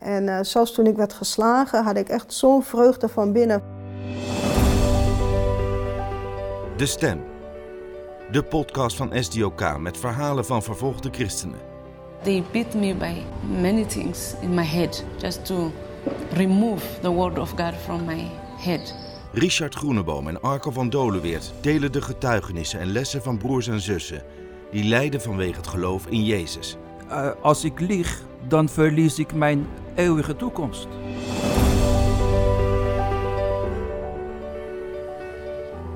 En uh, zelfs toen ik werd geslagen, had ik echt zo'n vreugde van binnen. De Stem. De podcast van SDOK met verhalen van vervolgde christenen. They beat me by many things in my head just to remove the word of God from my head. Richard Groeneboom en Arco van Dolenweert delen de getuigenissen en lessen van broers en zussen die lijden vanwege het geloof in Jezus. Uh, als ik lieg, dan verlies ik mijn eeuwige toekomst.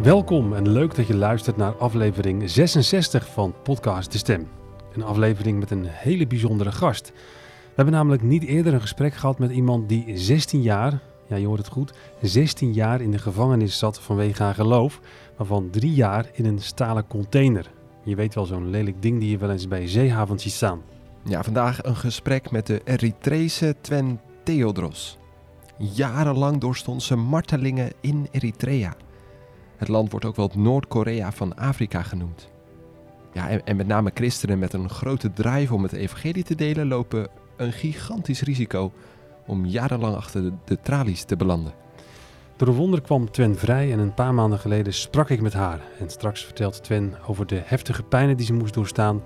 Welkom en leuk dat je luistert naar aflevering 66 van Podcast De Stem. Een aflevering met een hele bijzondere gast. We hebben namelijk niet eerder een gesprek gehad met iemand die 16 jaar, ja je hoort het goed, 16 jaar in de gevangenis zat vanwege haar geloof, waarvan drie jaar in een stalen container. Je weet wel zo'n lelijk ding die je wel eens bij zeehavens ziet staan. Ja, vandaag een gesprek met de Eritrese Twen Theodros. Jarenlang doorstond ze martelingen in Eritrea. Het land wordt ook wel het Noord-Korea van Afrika genoemd. Ja, en, met name christenen met een grote drive om het evangelie te delen lopen een gigantisch risico om jarenlang achter de, de tralies te belanden. Door een wonder kwam Twen vrij en een paar maanden geleden sprak ik met haar. En straks vertelt Twen over de heftige pijnen die ze moest doorstaan,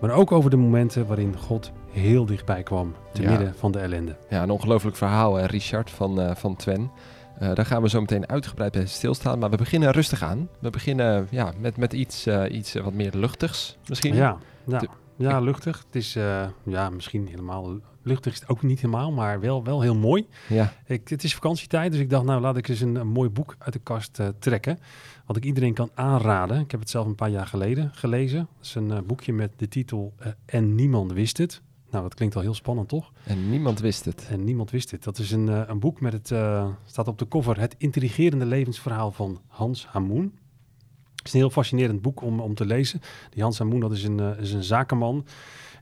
maar ook over de momenten waarin God heel dichtbij kwam, te midden van de ellende. Ja, een ongelooflijk verhaal, hè, Richard, van, uh, van Twen. Uh, daar gaan we zo meteen uitgebreid bij stilstaan. Maar we beginnen rustig aan. We beginnen ja, met, met iets, uh, iets wat meer luchtigs misschien. Ja, ja. De, ja luchtig. Het is ja, misschien helemaal luchtig is het ook niet helemaal, maar wel, wel heel mooi. Ja. Ik, het is vakantietijd, dus ik dacht, nou laat ik eens een, een mooi boek uit de kast uh, trekken. Wat ik iedereen kan aanraden. Ik heb het zelf een paar jaar geleden gelezen. Het is een uh, boekje met de titel En niemand wist het. Nou, dat klinkt al heel spannend, toch? En niemand wist het. En niemand wist het. Dat is een, een boek met het, staat op de cover, Het intrigerende levensverhaal van Hans Hamoen. Het is een heel fascinerend boek om, om te lezen. Die Hans Hamoen, dat is een, is een zakenman.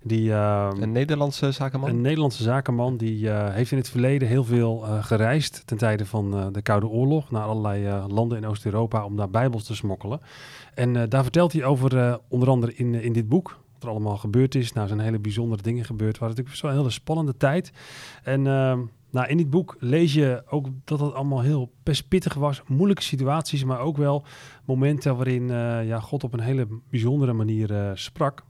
Die, uh, een Nederlandse zakenman? Een Nederlandse zakenman. Die uh, heeft in het verleden heel veel uh, gereisd ten tijde van de Koude Oorlog naar allerlei landen in Oost-Europa om daar bijbels te smokkelen. En daar vertelt hij over onder andere in, in dit boek wat er allemaal gebeurd is. Nou, zijn hele bijzondere dingen gebeurd. Het natuurlijk zo'n hele spannende tijd. En nou, in dit boek lees je ook dat het allemaal heel best pittig was. Moeilijke situaties, maar ook wel momenten waarin ja, God op een hele bijzondere manier sprak.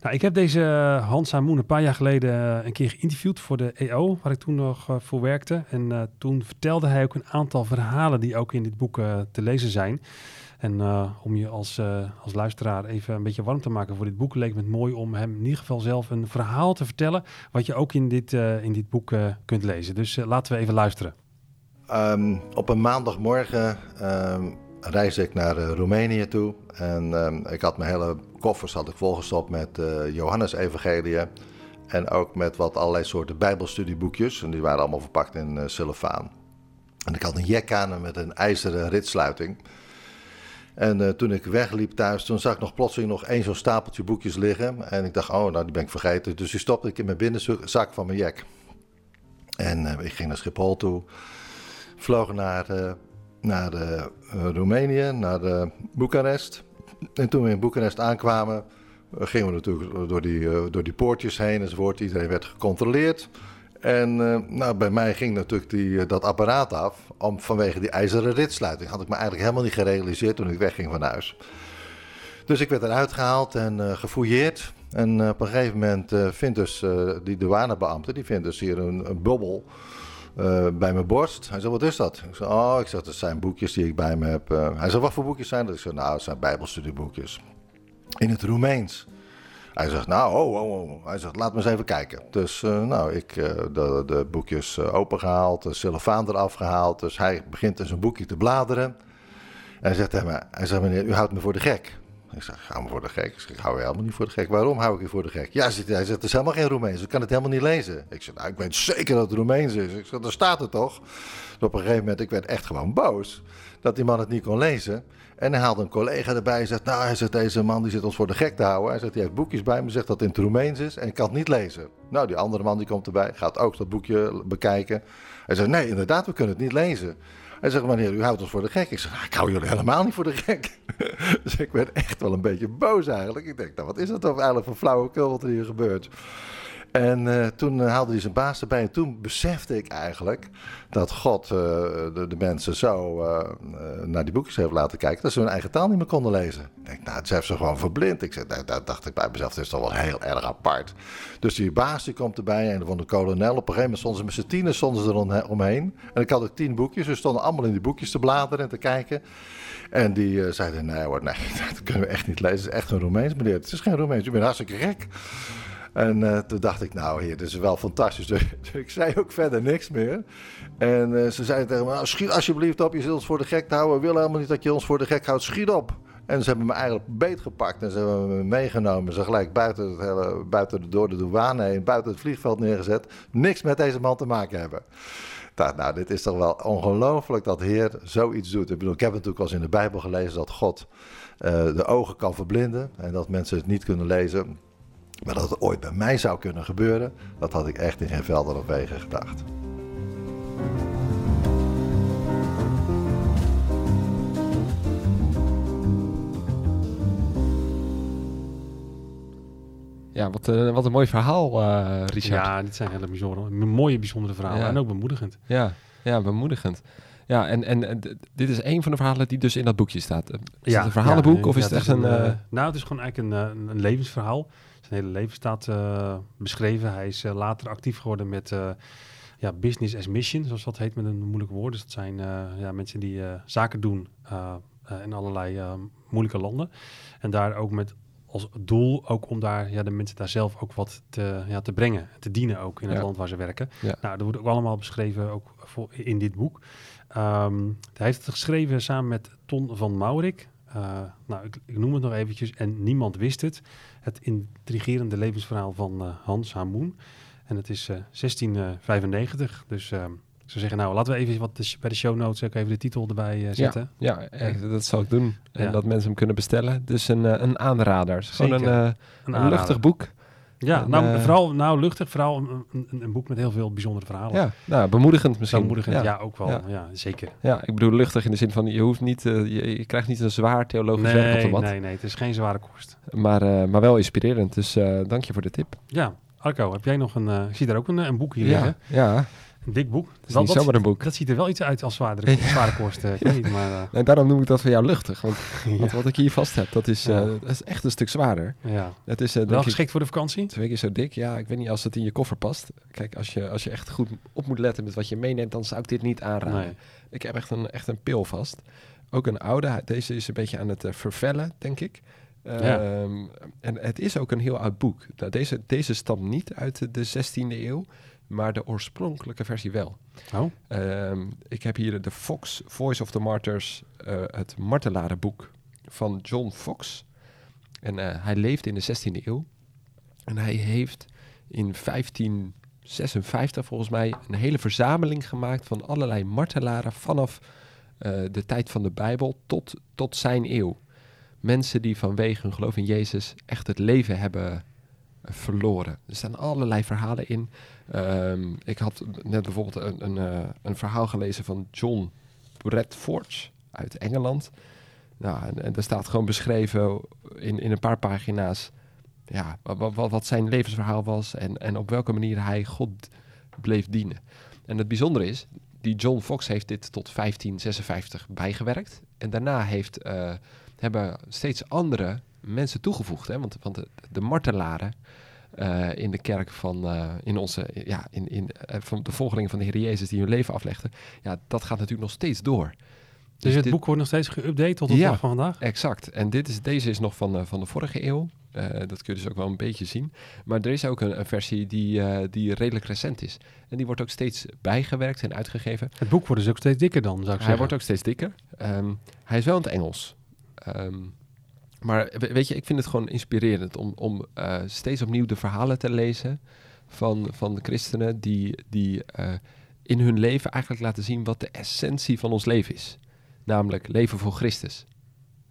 Nou, ik heb deze Hans Hamoen een paar jaar geleden eh, een keer geïnterviewd voor de EO, waar ik toen nog voor werkte. En toen vertelde hij ook een aantal verhalen die ook in dit boek te lezen zijn. En om je als, als luisteraar even een beetje warm te maken voor dit boek, leek me het mooi om hem in ieder geval zelf een verhaal te vertellen, wat je ook in dit, in dit boek kunt lezen. Dus laten we even luisteren. Um, op een maandagmorgen um, reisde ik naar Roemenië toe en um, ik had mijn hele koffers had ik volgestopt met uh, Johannes Evangelie en ook met wat allerlei soorten bijbelstudieboekjes. En die waren allemaal verpakt in cellofaan. En ik had een jek aan met een ijzeren ritsluiting. En uh, toen ik wegliep thuis, toen zag ik nog plotseling nog één zo'n stapeltje boekjes liggen. En ik dacht, oh, nou die ben ik vergeten. Dus die stopte ik in mijn binnenzak van mijn jek. En ik ging naar Schiphol toe. Vloog naar, naar Roemenië, naar Boekarest. En toen we in Boekarest aankwamen, eh, gingen we natuurlijk door die, door die poortjes heen enzovoort. Iedereen werd gecontroleerd. En uh, nou, bij mij ging natuurlijk die, dat apparaat af om, vanwege die ijzeren ritsluiting. Had ik me eigenlijk helemaal niet gerealiseerd toen ik wegging van huis. Dus ik werd eruit gehaald en uh, gefouilleerd. En op een gegeven moment vindt dus die douanebeambte, die vindt dus hier een, een bubbel bij mijn borst. Hij zei, wat is dat? Ik zei, oh, ik zeg, dat zijn boekjes die ik bij me heb. Hij zei, wat voor boekjes zijn dat? Ik zei, nou, het zijn bijbelstudieboekjes. In het Roemeens. Hij zegt, nou, oh, oh, oh. Hij zegt, laat me eens even kijken. Dus, uh, nou, ik de, de boekjes opengehaald, de cellofaan eraf gehaald. Dus hij begint in zijn boekje te bladeren. En hij zegt, hij zegt, meneer, u houdt me voor de gek. Ik zeg, hou me voor de gek. Ik, zeg, hou je helemaal niet voor de gek. Waarom hou ik je voor de gek? Ja, hij zegt, het is helemaal geen Roemeens. Ik kan het helemaal niet lezen. Ik zeg, nou, ik weet zeker dat het Roemeens is. Ik zeg, daar staat het toch? Dus op een gegeven moment, ik werd echt gewoon boos dat die man het niet kon lezen. En hij haalde een collega erbij en zegt, nou, hij zegt, deze man die zit ons voor de gek te houden. Hij zegt, hij heeft boekjes bij me, zegt dat het in het Roemeens is en kan het niet lezen. Nou, die andere man die komt erbij, gaat ook dat boekje bekijken. Hij zegt, nee, inderdaad, we kunnen het niet lezen. Hij zegt, meneer, u houdt ons voor de gek. Ik zeg, nou, ik hou jullie helemaal niet voor de gek. dus ik werd echt wel een beetje boos eigenlijk. Ik denk, nou, wat is dat toch eigenlijk voor flauwekul wat er hier gebeurt? En eh, toen eh, haalde hij zijn baas erbij. En toen besefte ik eigenlijk dat God eh, de, de mensen zo naar die boekjes heeft laten kijken. dat ze hun eigen taal niet meer konden lezen. Ik denk, nou, ze heeft ze gewoon verblind. Ik nou, dat dacht ik bij mezelf, dat is toch wel heel erg apart. Dus die baas die komt erbij en van de kolonel. Op een gegeven moment stonden ze met z'n tienen stonden er om- omheen. En ik had ook tien boekjes. Dus stonden allemaal in die boekjes te bladeren en te kijken. En die zeiden, nee hoor, nee, dat kunnen we echt niet lezen. Het is echt een Roemeens, meneer. Het is geen Roemeens, u bent hartstikke gek. En eh, toen dacht ik, nou heer, dit is wel fantastisch. Dus ik zei ook verder niks meer. En eh, ze zeiden tegen me, nou, schiet alsjeblieft op, je zult ons voor de gek houden. We willen helemaal niet dat je ons voor de gek houdt, schiet op. En ze hebben me eigenlijk beetgepakt en ze hebben me meegenomen. Ze gelijk buiten, het buiten de, door de douane heen, buiten het vliegveld neergezet. Niks met deze man te maken hebben. Dacht, nou, dit is toch wel ongelooflijk dat Heer zoiets doet. Ik bedoel, ik heb natuurlijk eens in de Bijbel gelezen dat God eh, de ogen kan verblinden. En dat mensen het niet kunnen lezen. Maar dat het ooit bij mij zou kunnen gebeuren, dat had ik echt in geen velden of wegen gedacht. Ja, wat, eh, wat een mooi verhaal, eh, Richard. Ja, dit zijn hele bijzondere, mooie, bijzondere verhalen. Ja. En ook bemoedigend. Ja, ja bemoedigend. Ja, en, en, dit is een van de verhalen die dus in dat boekje staat. Is het een verhalenboek ja, of is ja, het echt een... eh, nou, het is gewoon eigenlijk een, een levensverhaal. Zijn hele leven staat eh, beschreven. Hij is eh, later actief geworden met eh, ja, business as mission, zoals dat heet met een moeilijk woord. Dus dat zijn ja, mensen die zaken doen in allerlei moeilijke landen. En daar ook met als doel ook om daar ja, de mensen daar zelf ook wat te, ja, te brengen, te dienen ook in het Ja. land waar ze werken. Ja. Nou, dat wordt ook allemaal beschreven ook voor, in dit boek. Ehm, hij heeft het geschreven samen met Ton van Maurik. Eh, nou, ik, ik noem het nog eventjes. En niemand wist het. Het intrigerende levensverhaal van eh, Hans Hamoen. En het is eh, 1695. Dus eh, ik zou zeggen, nou, laten we even wat de, bij de show notes ook even de titel erbij eh, zetten. ja, echt, dat zal ik doen. En Ja. dat mensen hem kunnen bestellen. Dus een, eh, een aanrader. Gewoon een, eh, Een een luchtig boek. Ja, En, nou, eh, vooral nou, luchtig. Vooral een, een, een boek met heel veel bijzondere verhalen. Ja, nou, bemoedigend misschien. Zo moedigend, ja. ja. ook wel. Ja. Ja, zeker. Ja, ik bedoel luchtig in de zin van je hoeft niet, eh, je, je krijgt niet een zwaar theologisch werk op de Nee, mat. nee, nee, het is geen zware kost. Maar, eh, maar wel inspirerend. Dus dank je voor de tip. Ja, Arco, heb jij nog een... ik zie daar ook een, een boek hier Ja, liggen. ja. Een dik boek. Het is niet zomaar een boek. Dat ziet er wel iets uit als zwaardere, zware kost. eh, niet, maar... eh, En daarom noem ik dat voor jou luchtig. Want, ja. want wat ik hier vast heb, dat is, eh, Ja. dat is echt een stuk zwaarder. ja. Het is Wel ik geschikt voor de vakantie? twee keer zo dik. Ja, ik weet niet als het in je koffer past. Kijk, als je, als je echt goed op moet letten met wat je meeneemt, dan zou ik dit niet aanraden. Nee. Ik heb echt een, echt een pil vast. Ook een oude. Deze is een beetje aan het vervellen, denk ik. Ja. Ehm, en het is ook een heel oud boek. Nou, deze, deze stamt niet uit de 16e eeuw, maar de oorspronkelijke versie wel. Oh, Ehm, ik heb hier de Fox, Voice of the Martyrs, eh, het martelarenboek van John Fox. En eh, hij leefde in de 16e eeuw. En hij heeft in 1556 volgens mij een hele verzameling gemaakt van allerlei martelaren vanaf eh, de tijd van de Bijbel tot, tot zijn eeuw. Mensen die vanwege hun geloof in Jezus echt het leven hebben verloren. Er staan allerlei verhalen in. Ehm, ik had net bijvoorbeeld een, een, eh, een verhaal gelezen van John Bradford uit Engeland. Nou, en, en daar staat gewoon beschreven in, in een paar pagina's ja, wat, wat, zijn levensverhaal was en, en op welke manier hij God bleef dienen. En het bijzondere is, die John Fox heeft dit tot 1556 bijgewerkt. En daarna heeft, eh, hebben steeds andere mensen toegevoegd. Hè? Want, want de, de martelaren eh, in de kerk van, eh, in onze, ja, in, in, eh, van de volgelingen van de Heer Jezus die hun leven aflegden. Ja, dat gaat natuurlijk nog steeds door. dus het dit- boek wordt nog steeds geüpdate tot de Ja. dag van vandaag? Exact. En dit is, deze is nog van, van de vorige eeuw. Dat kun je dus ook wel een beetje zien. Maar er is ook een, een versie die, die redelijk recent is. En die wordt ook steeds bijgewerkt en uitgegeven. Het boek wordt dus ook steeds dikker dan, zou ik Hij zeggen. wordt ook steeds dikker. Ehm, hij is wel in het Engels. Ehm, maar we- weet je, ik vind het gewoon inspirerend om, om eh, steeds opnieuw de verhalen te lezen van, van de christenen die, die eh, in hun leven eigenlijk laten zien wat de essentie van ons leven is. Namelijk leven voor Christus.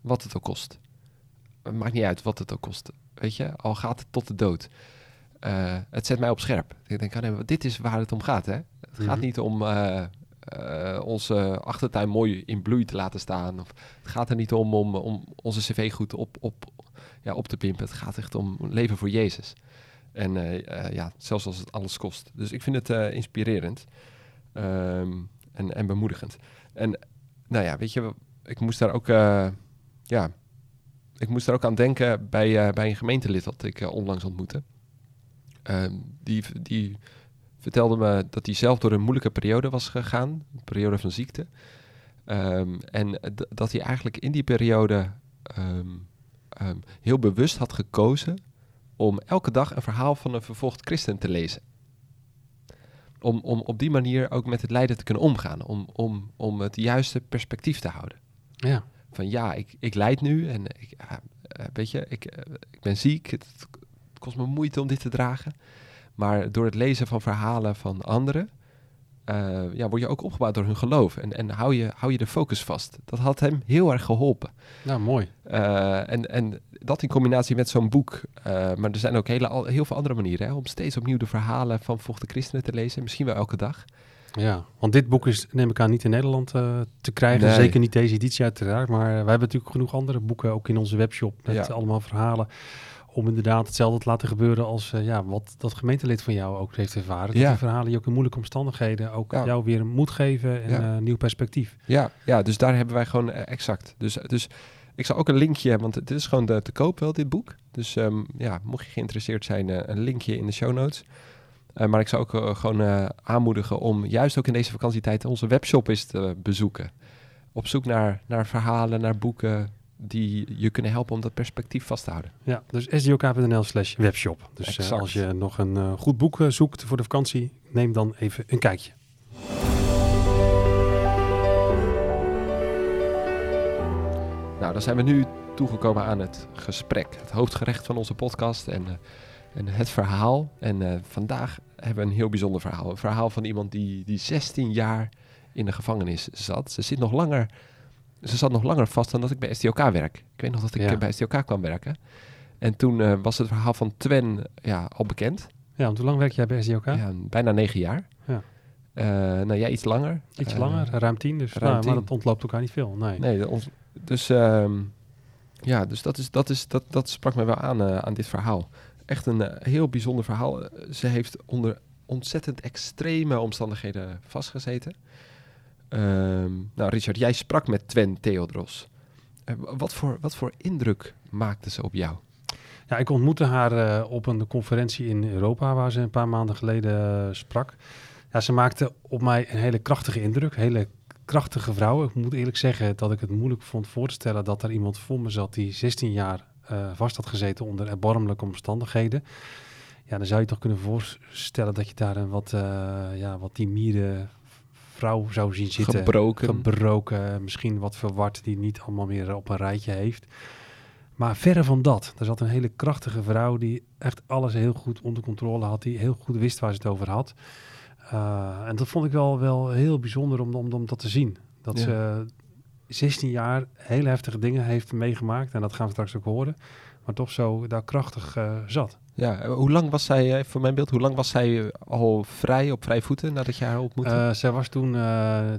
Wat het ook kost. Het maakt niet uit wat het ook kost. Weet je, al gaat het tot de dood. Eh, het zet mij op scherp. Ik denk, ah, nee, dit is waar het om gaat. Hè? Het gaat Mhm. niet om eh, onze achtertuin mooi in bloei te laten staan. Of het gaat er niet om om, om onze cv goed op, op, ja, op te pimpen. Het gaat echt om leven voor Jezus. En eh, eh, ja, zelfs als het alles kost. Dus ik vind het inspirerend ehm, en, en bemoedigend. En nou ja, weet je, ik moest daar ook, ja, ik moest daar ook aan denken bij, bij een gemeentelid dat ik onlangs ontmoette. Ehm, die, die vertelde me dat hij zelf door een moeilijke periode was gegaan, een periode van ziekte. Ehm, en dat hij eigenlijk in die periode ehm, ehm, heel bewust had gekozen om elke dag een verhaal van een vervolgd christen te lezen. Om, om op die manier ook met het lijden te kunnen omgaan, om, om, om het juiste perspectief te houden. Ja, Van ja, ik, ik lijd nu en ik, ja, eh, weet je, ik, eh, ik ben ziek, het kost me moeite om dit te dragen. Maar door het lezen van verhalen van anderen, eh, ja, word je ook opgebouwd door hun geloof. En, en hou, je, hou je de focus vast. Dat had hem heel erg geholpen. nou mooi. Eh, en, en dat in combinatie met zo'n boek. Eh, maar er zijn ook hele, al- heel veel andere manieren hè, om steeds opnieuw de verhalen van vochte christenen te lezen. Misschien wel elke dag. Ja, want dit boek is, neem ik aan, niet in Nederland te krijgen. Nee. Zeker niet deze editie uiteraard. Maar wij hebben natuurlijk genoeg andere boeken ook in onze webshop. Met Ja. allemaal verhalen. Om inderdaad hetzelfde te laten gebeuren als eh, ja, wat dat gemeentelid van jou ook heeft ervaren. Dat Ja. die verhalen die ook in moeilijke omstandigheden ook Ja. jou weer moed geven en Ja. eh, nieuw perspectief. Ja, ja, dus daar hebben wij gewoon eh, exact. Dus, dus ik zal ook een linkje, want dit is gewoon de, te koop wel, dit boek. Dus ehm, ja, mocht je geïnteresseerd zijn, een linkje in de show notes. Maar ik zou ook gewoon aanmoedigen om juist ook in deze vakantietijd onze webshop eens te bezoeken. Op zoek naar, naar verhalen, naar boeken die je kunnen helpen om dat perspectief vast te houden. Ja, dus sdok.nl slash webshop. Dus eh, als je nog een eh, goed boek eh, zoekt voor de vakantie, neem dan even een kijkje. Nou, dan zijn we nu toegekomen aan het gesprek. Het hoofdgerecht van onze podcast en, en het verhaal. En vandaag hebben we een heel bijzonder verhaal. Een verhaal van iemand die, die 16 jaar in de gevangenis zat. Ze, zit nog langer, ze zat nog langer vast dan dat ik bij STOK werk. Ik weet nog dat ik Ja. bij STOK kwam werken. En toen eh, was het verhaal van Twen ja, al bekend. Ja, want hoe lang werk jij bij SDOK? Ja, bijna negen jaar. Ja. Eh, nou, jij iets langer. Iets Eh, langer, ruim tien. Dus ruim nou, maar dat ontloopt elkaar niet veel. Nee. Nee, ons, dus, ehm, ja, dus dat, is, dat, is, dat, dat sprak mij wel aan, aan dit verhaal. Echt een heel bijzonder verhaal. Ze heeft onder ontzettend extreme omstandigheden vastgezeten. Ehm, nou, Richard, jij sprak met Twen Theodros. Eh, wat, voor, wat voor indruk maakte ze op jou? Ja, ik ontmoette haar eh, op een conferentie in Europa waar ze een paar maanden geleden eh, sprak. Ja, ze maakte op mij een hele krachtige indruk, hele krachtige vrouw. Ik moet eerlijk zeggen dat ik het moeilijk vond voor te stellen dat er iemand voor me zat die 16 jaar vast had gezeten onder erbarmelijke omstandigheden. Ja, dan zou je toch kunnen voorstellen dat je daar een wat, ja, wat timide vrouw zou zien zitten. Gebroken. Gebroken, misschien wat verward, die niet allemaal meer op een rijtje heeft. Maar verre van dat. Er zat een hele krachtige vrouw die echt alles heel goed onder controle had. Die heel goed wist waar ze het over had. Uh, en dat vond ik wel, wel heel bijzonder om, om, om dat te zien. Dat Ja. ze 16 jaar hele heftige dingen heeft meegemaakt. En dat gaan we straks ook horen. Maar toch zo daar krachtig uh, zat. Ja, eh, hoe lang was zij, eh, voor mijn beeld, hoe lang was zij eh, al vrij, op vrij voeten nadat je haar ontmoette? Uh, zij was toen uh,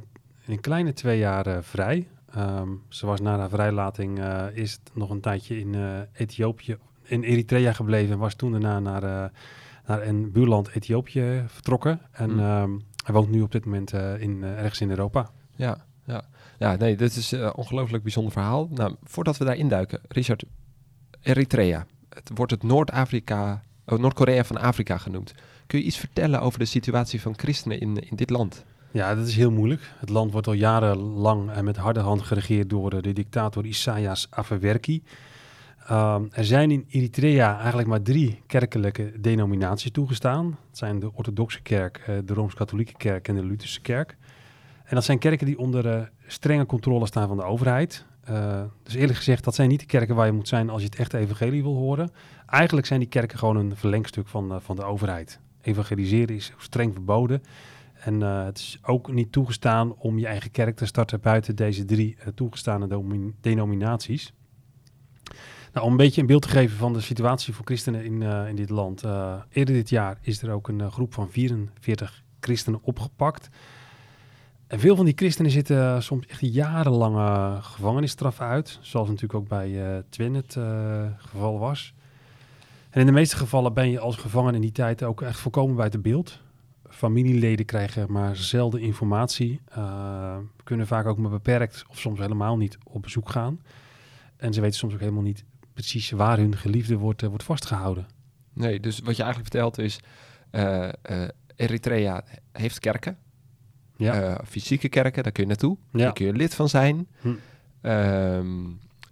een kleine twee jaar vrij. Um, ze was na haar vrijlating eerst nog een tijdje in Ethiopië, in Eritrea gebleven. En was toen daarna naar, naar een buurland Ethiopië vertrokken. En Hmm. um, hij woont nu op dit moment in, ergens in Europa. Ja, ja. ja nee, dit is een ongelooflijk bijzonder verhaal. Nou, voordat we daar induiken, Richard, Eritrea. Het wordt het Noord-Afrika, oh, Noord-Korea van Afrika genoemd. Kun je iets vertellen over de situatie van christenen in, in dit land? Ja, dat is heel moeilijk. Het land wordt al jarenlang en met harde hand geregeerd door de dictator Isaias Afewerki. Um, er zijn in Eritrea eigenlijk maar drie kerkelijke denominaties toegestaan. Het zijn de orthodoxe kerk, uh, de Rooms-Katholieke kerk en de Lutherse kerk. En dat zijn kerken die onder strenge controle staan van de overheid. Uh, dus eerlijk gezegd, dat zijn niet de kerken waar je moet zijn als je het echte evangelie wil horen. Eigenlijk zijn die kerken gewoon een verlengstuk van, uh, van de overheid. Evangeliseren is streng verboden. En uh, het is ook niet toegestaan om je eigen kerk te starten buiten deze drie toegestane denominaties. Nou, om een beetje een beeld te geven van de situatie voor christenen in, in dit land. eerder dit jaar is er ook een groep van 44 christenen opgepakt. En veel van die christenen zitten soms echt jarenlange gevangenisstraf uit. Zoals natuurlijk ook bij uh, Twin het uh, geval was. En in de meeste gevallen ben je als gevangene in die tijd ook echt volkomen buiten beeld. Familieleden krijgen maar zelden informatie, eh, kunnen vaak ook maar beperkt of soms helemaal niet op bezoek gaan. En ze weten soms ook helemaal niet precies waar hun geliefde wordt, eh, wordt vastgehouden. Nee, dus wat je eigenlijk vertelt is... eh, eh, Eritrea heeft kerken. Ja. Eh, fysieke kerken, daar kun je naartoe. Ja. Daar kun je lid van zijn. Hm. Ehm,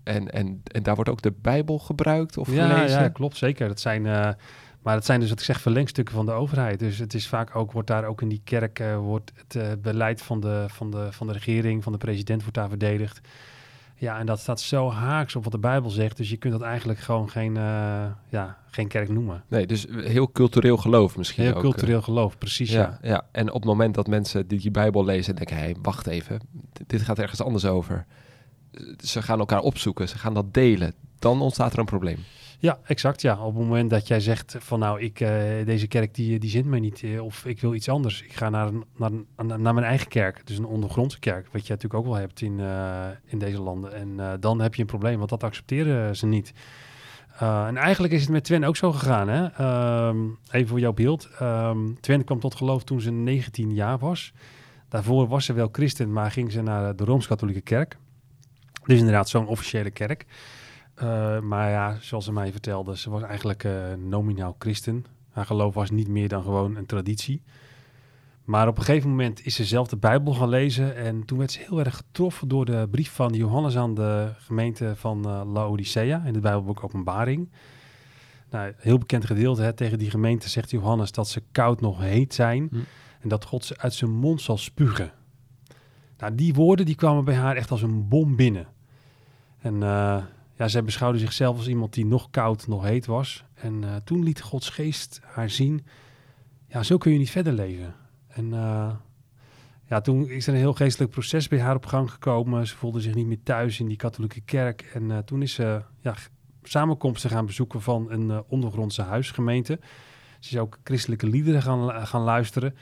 en, en, en daar wordt ook de Bijbel gebruikt of ja, gelezen. ja, klopt, zeker. Dat zijn, eh, maar dat zijn dus, wat ik zeg, verlengstukken van de overheid. Dus het is vaak ook, wordt daar ook in die kerk, eh, wordt het beleid van de, van, de, van de regering, van de president, wordt daar verdedigd. Ja, en dat staat zo haaks op wat de Bijbel zegt. Dus je kunt dat eigenlijk gewoon geen, eh, ja, geen kerk noemen. Nee, dus heel cultureel geloof misschien Heel ook, cultureel geloof, precies. eh. Ja. Ja, ja, en op het moment dat mensen die, die Bijbel lezen en denken... hé, wacht even, dit gaat ergens anders over. Ze gaan elkaar opzoeken, ze gaan dat delen. Dan ontstaat er een probleem. Ja, exact. Ja. Op het moment dat jij zegt van nou, ik, eh, deze kerk die, die zint mij niet. eh, of ik wil iets anders. Ik ga naar, naar, naar mijn eigen kerk. Dus een ondergrondse kerk. Wat je natuurlijk ook wel hebt in, eh, in deze landen. En dan heb je een probleem, want dat accepteren ze niet. En eigenlijk is het met Twen ook zo gegaan. Hè? Ehm, even voor jouw beeld. Ehm Twen kwam tot geloof toen ze 19 jaar was. Daarvoor was ze wel christen, maar ging ze naar de Rooms-Katholieke kerk. Dus inderdaad zo'n officiële kerk. Uh, maar ja, zoals ze mij vertelde, ze was eigenlijk uh, nominaal christen. Haar geloof was niet meer dan gewoon een traditie. Maar op een gegeven moment is ze zelf de Bijbel gaan lezen. En toen werd ze heel erg getroffen door de brief van Johannes aan de gemeente van uh, Laodicea. In het Bijbelboek Openbaring. Nou, heel bekend gedeelte. Hè, tegen die gemeente zegt Johannes dat ze koud nog heet zijn. Hm. En dat God ze uit zijn mond zal spugen. Nou, die woorden die kwamen bij haar echt als een bom binnen. En uh, ja, zij beschouwde zichzelf als iemand die nog koud, nog heet was. En uh, toen liet Gods geest haar zien, ja, zo kun je niet verder leven. En uh, ja, toen is er een heel geestelijk proces bij haar op gang gekomen. Ze voelde zich niet meer thuis in die katholieke kerk. En uh, toen is ze ja, samenkomsten gaan bezoeken van een ondergrondse huisgemeente. Ze is ook christelijke liederen gaan, gaan luisteren.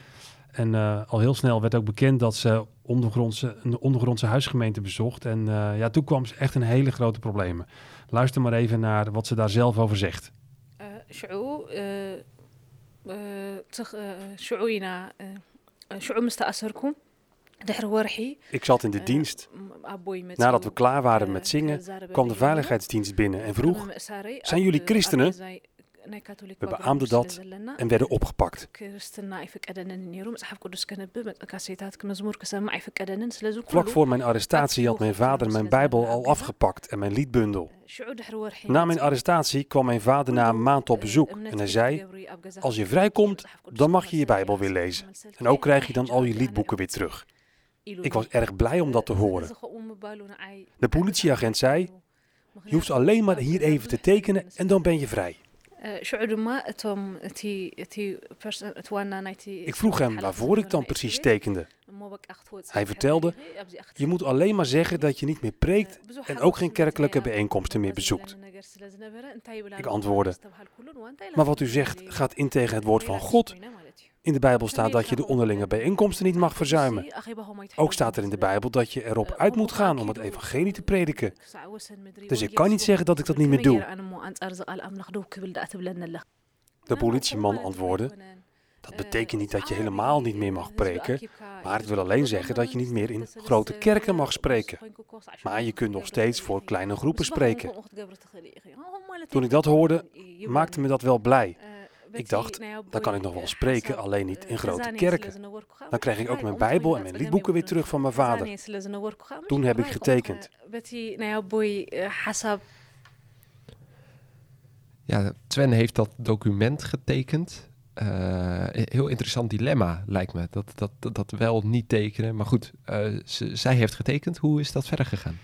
En al heel snel werd ook bekend dat ze ondergrondse, een ondergrondse huisgemeente bezocht. En uh, ja, toen kwam ze echt in hele grote problemen. Luister maar even naar wat ze daar zelf over zegt. Ik zat in de dienst. Nadat we klaar waren met zingen, kwam de veiligheidsdienst binnen en vroeg: Zijn jullie christenen? We beaamden dat en werden opgepakt. Vlak voor mijn arrestatie had mijn vader mijn Bijbel al afgepakt en mijn liedbundel. Na mijn arrestatie kwam mijn vader na een maand op bezoek en hij zei: Als je vrijkomt, dan mag je je Bijbel weer lezen. En ook krijg je dan al je liedboeken weer terug. Ik was erg blij om dat te horen. De politieagent zei: Je hoeft alleen maar hier even te tekenen en dan ben je vrij. Ik vroeg hem waarvoor ik dan precies tekende. Hij vertelde, je moet alleen maar zeggen dat je niet meer preekt en ook geen kerkelijke bijeenkomsten meer bezoekt. Ik antwoordde, maar wat u zegt gaat in tegen het woord van God. In de Bijbel staat dat je de onderlinge bijeenkomsten niet mag verzuimen. Ook staat er in de Bijbel dat je erop uit moet gaan om het evangelie te prediken. Dus ik kan niet zeggen dat ik dat niet meer doe. De politieman antwoordde, dat betekent niet dat je helemaal niet meer mag preken, maar het wil alleen zeggen dat je niet meer in grote kerken mag spreken. Maar je kunt nog steeds voor kleine groepen spreken. Toen ik dat hoorde, maakte me dat wel blij. Ik dacht, dan kan ik nog wel spreken, alleen niet in grote kerken. Dan krijg ik ook mijn Bijbel en mijn liedboeken weer terug van mijn vader. Toen heb ik getekend. Ja, Sven heeft dat document getekend. Uh, heel interessant dilemma, lijkt me. Dat, dat, dat, dat wel niet tekenen. Maar goed, uh, ze, zij heeft getekend. Hoe is dat verder gegaan?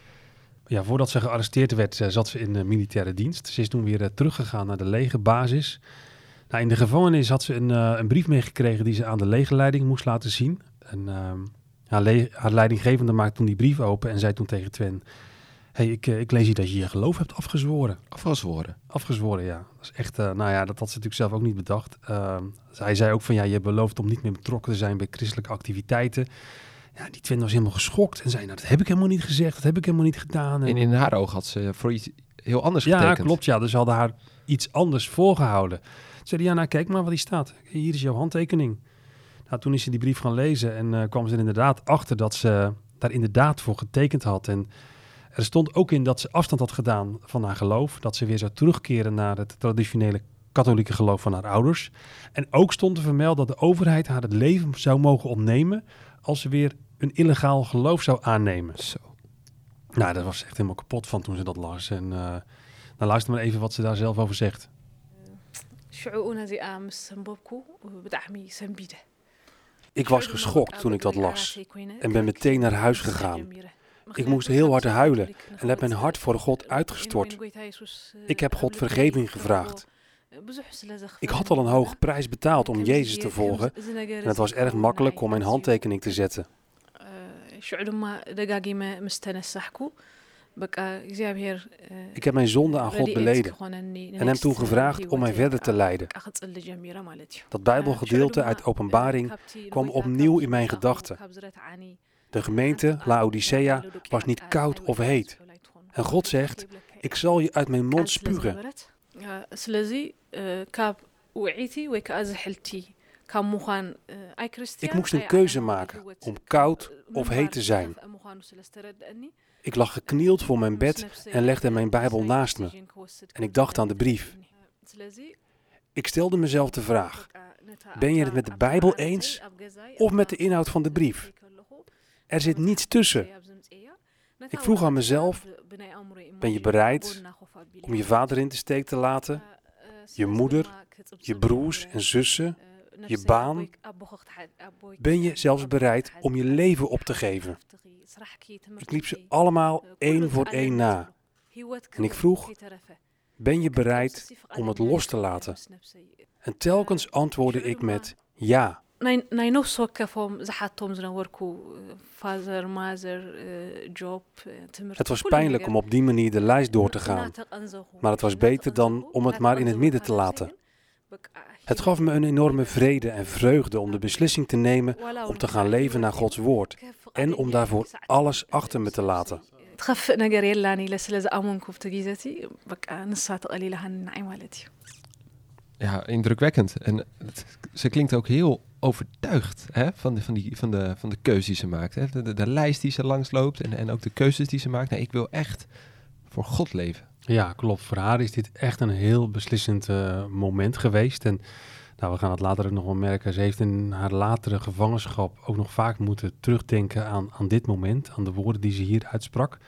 Ja, voordat ze gearresteerd werd, zat ze in de militaire dienst. Ze is toen weer teruggegaan naar de legerbasis. Nou, in de gevangenis had ze een, een brief meegekregen die ze aan de legerleiding moest laten zien. En, haar, le haar leidinggevende maakte toen die brief open en zei toen tegen Twen... hey, ik, ik lees hier dat je je geloof hebt afgezworen. Afgezworen? Afgezworen, ja. Dat is echt, uh, nou ja, dat had ze natuurlijk zelf ook niet bedacht. Hij zei ook van, ja, je hebt beloofd om niet meer betrokken te zijn bij christelijke activiteiten. Ja, die Twen was helemaal geschokt en zei, nou, dat heb ik helemaal niet gezegd, dat heb ik helemaal niet gedaan. En in haar oog had ze voor iets heel anders ja, getekend. Ja, klopt, ja. Dus ze hadden haar iets anders voorgehouden. Zei hij, ja, nou kijk maar wat hier staat. Hier is jouw handtekening. Nou, toen is ze die brief gaan lezen en uh, kwam ze er inderdaad achter dat ze daar inderdaad voor getekend had. En er stond ook in dat ze afstand had gedaan van haar geloof. Dat ze weer zou terugkeren naar het traditionele katholieke geloof van haar ouders. En ook stond er vermeld dat de overheid haar het leven zou mogen ontnemen als ze weer een illegaal geloof zou aannemen. Zo. Nou, dat was echt helemaal kapot van toen ze dat las. En uh, nou, luister maar even wat ze daar zelf over zegt. Ik was geschokt toen ik dat las en ben meteen naar huis gegaan. Ik moest heel hard huilen en heb mijn hart voor God uitgestort. Ik heb God vergeving gevraagd. Ik had al een hoge prijs betaald om Jezus te volgen en het was erg makkelijk om mijn handtekening te zetten. Ik heb mijn zonde aan God beleden en hem toen gevraagd om mij verder te leiden. Dat Bijbelgedeelte uit Openbaring kwam opnieuw in mijn gedachten. De gemeente Laodicea was niet koud of heet. En God zegt, ik zal je uit mijn mond spugen. Ik moest een keuze maken om koud of heet te zijn. Ik lag geknield voor mijn bed en legde mijn Bijbel naast me. En ik dacht aan de brief. Ik stelde mezelf de vraag: ben je het met de Bijbel eens of met de inhoud van de brief? Er zit niets tussen. Ik vroeg aan mezelf: ben je bereid om je vader in de steek te laten, je moeder, je broers en zussen, je baan? Ben je zelfs bereid om je leven op te geven? Ik liep ze allemaal één voor één na. En ik vroeg: ben je bereid om het los te laten? En telkens antwoordde ik met ja. Het was pijnlijk om op die manier de lijst door te gaan, maar het was beter dan om het maar in het midden te laten. Het gaf me een enorme vrede en vreugde om de beslissing te nemen om te gaan leven naar Gods woord en om daarvoor alles achter me te laten. Ja, indrukwekkend. En het, ze klinkt ook heel overtuigd hè, van, de, van, die, van, de, van de keuze die ze maakt. Hè. De, de, de lijst die ze langsloopt en, en ook de keuzes die ze maakt. Nee, ik wil echt voor God leven. Ja, klopt. Voor haar is dit echt een heel beslissend uh, moment geweest. En nou, we gaan het later ook nog wel merken. Ze heeft in haar latere gevangenschap ook nog vaak moeten terugdenken aan, aan dit moment, aan de woorden die ze hier uitsprak.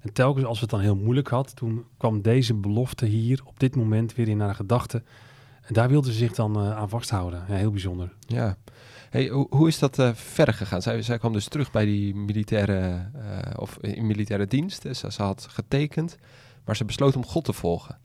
En telkens als het dan heel moeilijk had, toen kwam deze belofte hier op dit moment weer in haar gedachten. En daar wilde ze zich dan uh, aan vasthouden. Ja, heel bijzonder. Ja. Hey, hoe, is dat uh, verder gegaan? Zij, zij kwam dus terug bij die militaire, uh, of in militaire dienst. Ze, ze had getekend, maar ze besloot om God te volgen.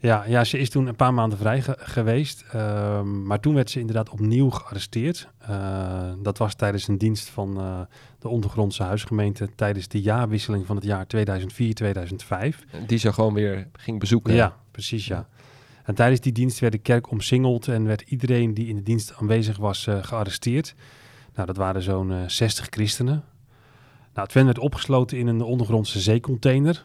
Ja, ja, ze is toen een paar maanden vrij ge geweest. Uh, maar toen werd ze inderdaad opnieuw gearresteerd. Uh, dat was tijdens een dienst van uh, de ondergrondse huisgemeente tijdens de jaarwisseling van het jaar 2004-2005. Die ze gewoon weer ging bezoeken. Ja, precies ja. En tijdens die dienst werd de kerk omsingeld en werd iedereen die in de dienst aanwezig was uh, gearresteerd. Nou, dat waren zo'n 60 christenen. Nou, Twen werd opgesloten in een ondergrondse zeecontainer.